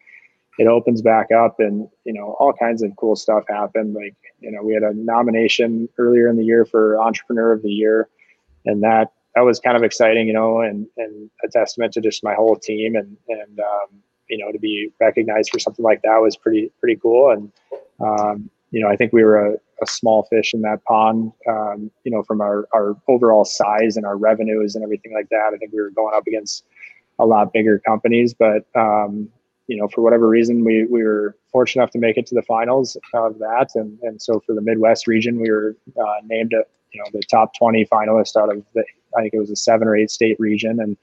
[SPEAKER 3] it opens back up and you know all kinds of cool stuff happened like you know we had a nomination earlier in the year for entrepreneur of the year and that that was kind of exciting, you know, and and a testament to just my whole team and and um, you know to be recognized for something like that was pretty pretty cool. And um, you know, I think we were a, a small fish in that pond. Um, you know, from our our overall size and our revenues and everything like that. I think we were going up against a lot bigger companies, but um, you know, for whatever reason, we we were fortunate enough to make it to the finals of that, and and so for the Midwest region, we were uh, named a you know the top 20 finalists out of the I think it was a seven or eight state region, and,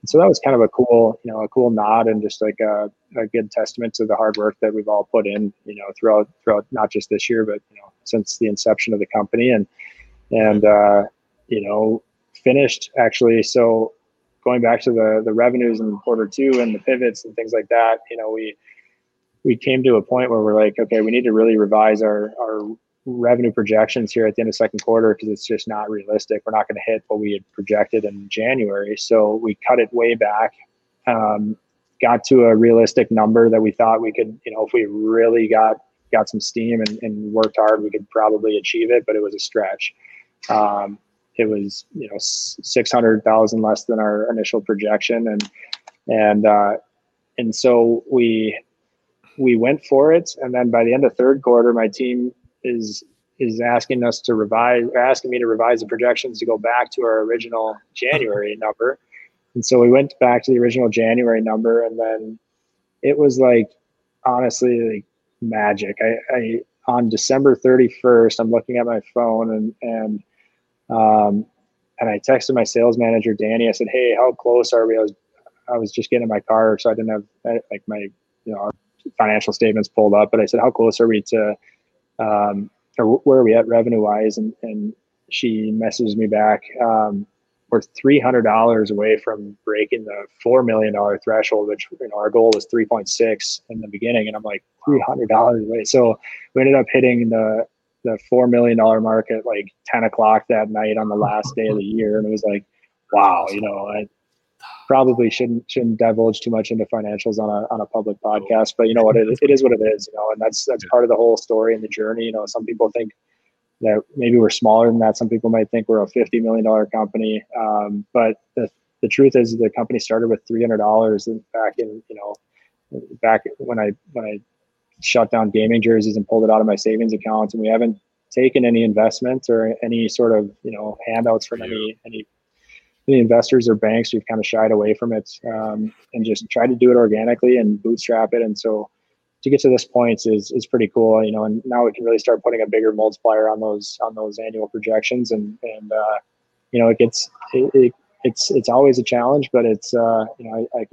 [SPEAKER 3] and so that was kind of a cool you know a cool nod and just like a, a, good testament to the hard work that we've all put in you know throughout throughout not just this year but you know since the inception of the company. And and uh, you know finished actually so going back to the the revenues in quarter two and the pivots and things like that you know we we came to a point where we're like okay we need to really revise our our revenue projections here at the end of second quarter because it's just not realistic. We're not going to hit what we had projected in January. So we cut it way back, um, got to a realistic number that we thought we could, you know, if we really got got some steam and, and worked hard, we could probably achieve it, but it was a stretch. Um, it was, you know, 600,000 less than our initial projection. And, and, uh, and so we, we went for it. And then by the end of third quarter, my team is is asking us to revise, asking me to revise the projections to go back to our original January number. And so we went back to the original January number, and then it was like honestly like magic. I, I on December 31st, I'm looking at my phone and and um, and I texted my sales manager Danny. I said, "Hey, how close are we?" I was I was just getting in my car, so I didn't have like my you know financial statements pulled up. But I said, "How close are we to, um, or where are we at revenue wise?" And and she messages me back. Um, we're three hundred dollars away from breaking the four million dollar threshold, which you know our goal was three point six in the beginning, and I'm like three hundred dollars away. So we ended up hitting the the four million dollar mark at like ten o'clock that night on the last day of the year, and it was like, wow, you know, I probably shouldn't shouldn't divulge too much into financials on a on a public podcast, but you know what, it, it is what it is, you know, and that's that's part of the whole story and the journey. You know, some people think that maybe we're smaller than that. Some people might think we're a fifty million dollar company, um, but the the truth is the company started with three hundred dollars back in you know back when I when I shut down gaming jerseys and pulled it out of my savings accounts, and we haven't taken any investments or any sort of you know handouts from any any any investors or banks. We've kind of shied away from it um, and just tried to do it organically and bootstrap it. And so to get to this point is is pretty cool, you know. And now we can really start putting a bigger multiplier on those on those annual projections, and and uh, you know it gets it, it, it's it's always a challenge, but it's uh, you know I, I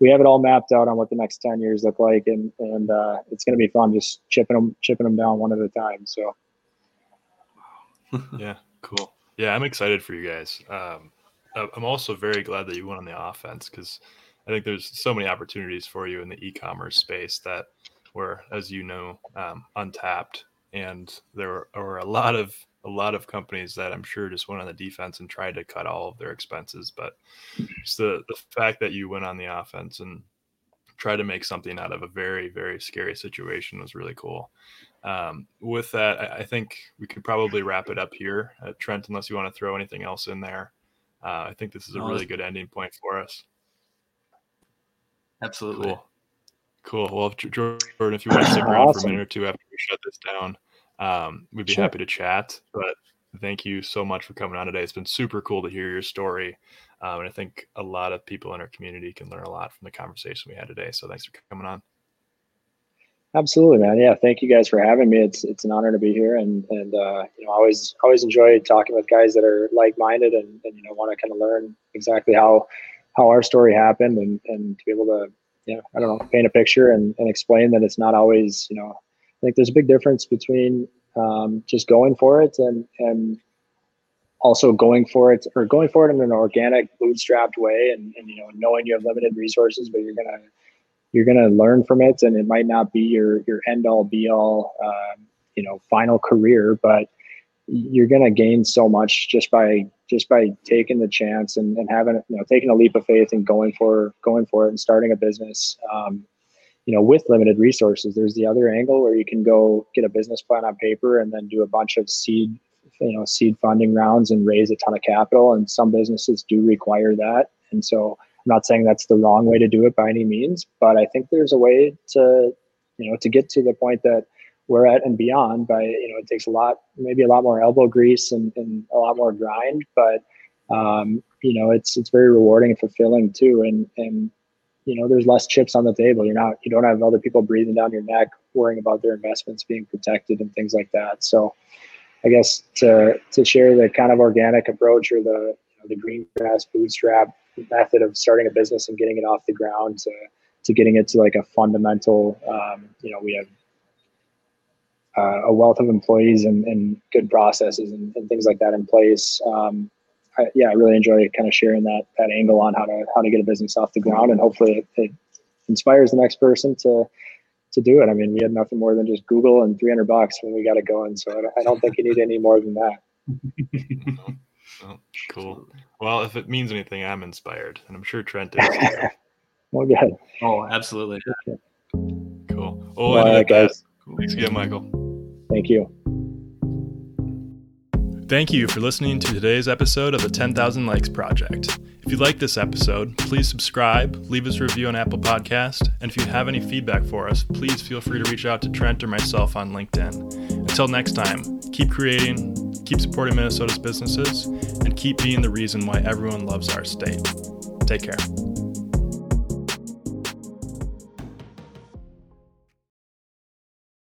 [SPEAKER 3] we have it all mapped out on what the next 10 years look like and and uh, it's going to be fun just chipping them chipping them down one at a time so
[SPEAKER 1] yeah cool yeah i'm excited for you guys um, i'm also very glad that you went on the offense because i think there's so many opportunities for you in the e-commerce space that were as you know um, untapped and there were, a lot of a lot of companies that I'm sure just went on the defense and tried to cut all of their expenses. But just the the fact that you went on the offense and tried to make something out of a very very scary situation was really cool. Um, with that, I, I, think we could probably wrap it up here, uh, Trent. Unless you want to throw anything else in there, uh, I think this is a really good ending point for us.
[SPEAKER 2] Absolutely.
[SPEAKER 1] Cool. Cool. Well, Jordan, if you want to stick around awesome. for a minute or two after we shut this down, um, we'd be sure. happy to chat. But thank you so much for coming on today. It's been super cool to hear your story. Um, and I think a lot of people in our community can learn a lot from the conversation we had today. So thanks for coming on.
[SPEAKER 3] Absolutely, man. Yeah, thank you guys for having me. It's it's an honor to be here, and and uh, you know, always always enjoy talking with guys that are like minded and, and you know want to kind of learn exactly how how our story happened and and to be able to you know I don't know paint a picture and, and explain that it's not always you know I think there's a big difference between um, just going for it and and also going for it or going for it in an organic bootstrapped way and, and you know knowing you have limited resources but you're gonna you're gonna learn from it and it might not be your your end all be all um, you know final career but you're gonna gain so much just by just by taking the chance and, and having you know taking a leap of faith and going for going for it and starting a business um, you know, with limited resources, there's the other angle where you can go get a business plan on paper and then do a bunch of seed, you know, seed funding rounds and raise a ton of capital. And some businesses do require that. And so not saying that's the wrong way to do it by any means, but I think there's a way to, you know, to get to the point that we're at and beyond by, you know, it takes a lot, maybe a lot more elbow grease and, and a lot more grind, but um, you know, it's, it's very rewarding and fulfilling too. And, and you know there's less chips on the table you're not you don't have other people breathing down your neck worrying about their investments being protected and things like that so i guess to to share the kind of organic approach or the the green grass bootstrap method of starting a business and getting it off the ground to to getting it to like a fundamental um, you know we have uh, a wealth of employees and, and good processes and, and, things like that in place um, I, yeah, I really enjoy kind of sharing that that angle on how to how to get a business off the ground, and hopefully it, it inspires the next person to to do it. I mean, we had nothing more than just Google and 300 bucks when we got it going, so I don't, I don't think you need any more than that.
[SPEAKER 1] oh, cool. Well, if it means anything, I'm inspired, and I'm sure Trent is.
[SPEAKER 3] well, good.
[SPEAKER 2] Oh, absolutely.
[SPEAKER 1] Cool. Oh, well, right, uh, guys. Thanks again, Michael.
[SPEAKER 3] Thank you.
[SPEAKER 1] Thank you for listening to today's episode of the 10,000 Lakes Project. If you like this episode, please subscribe, leave us a review on Apple Podcast, and if you have any feedback for us, please feel free to reach out to Trent or myself on LinkedIn. Until next time, keep creating, keep supporting Minnesota's businesses, and keep being the reason why everyone loves our state. Take care.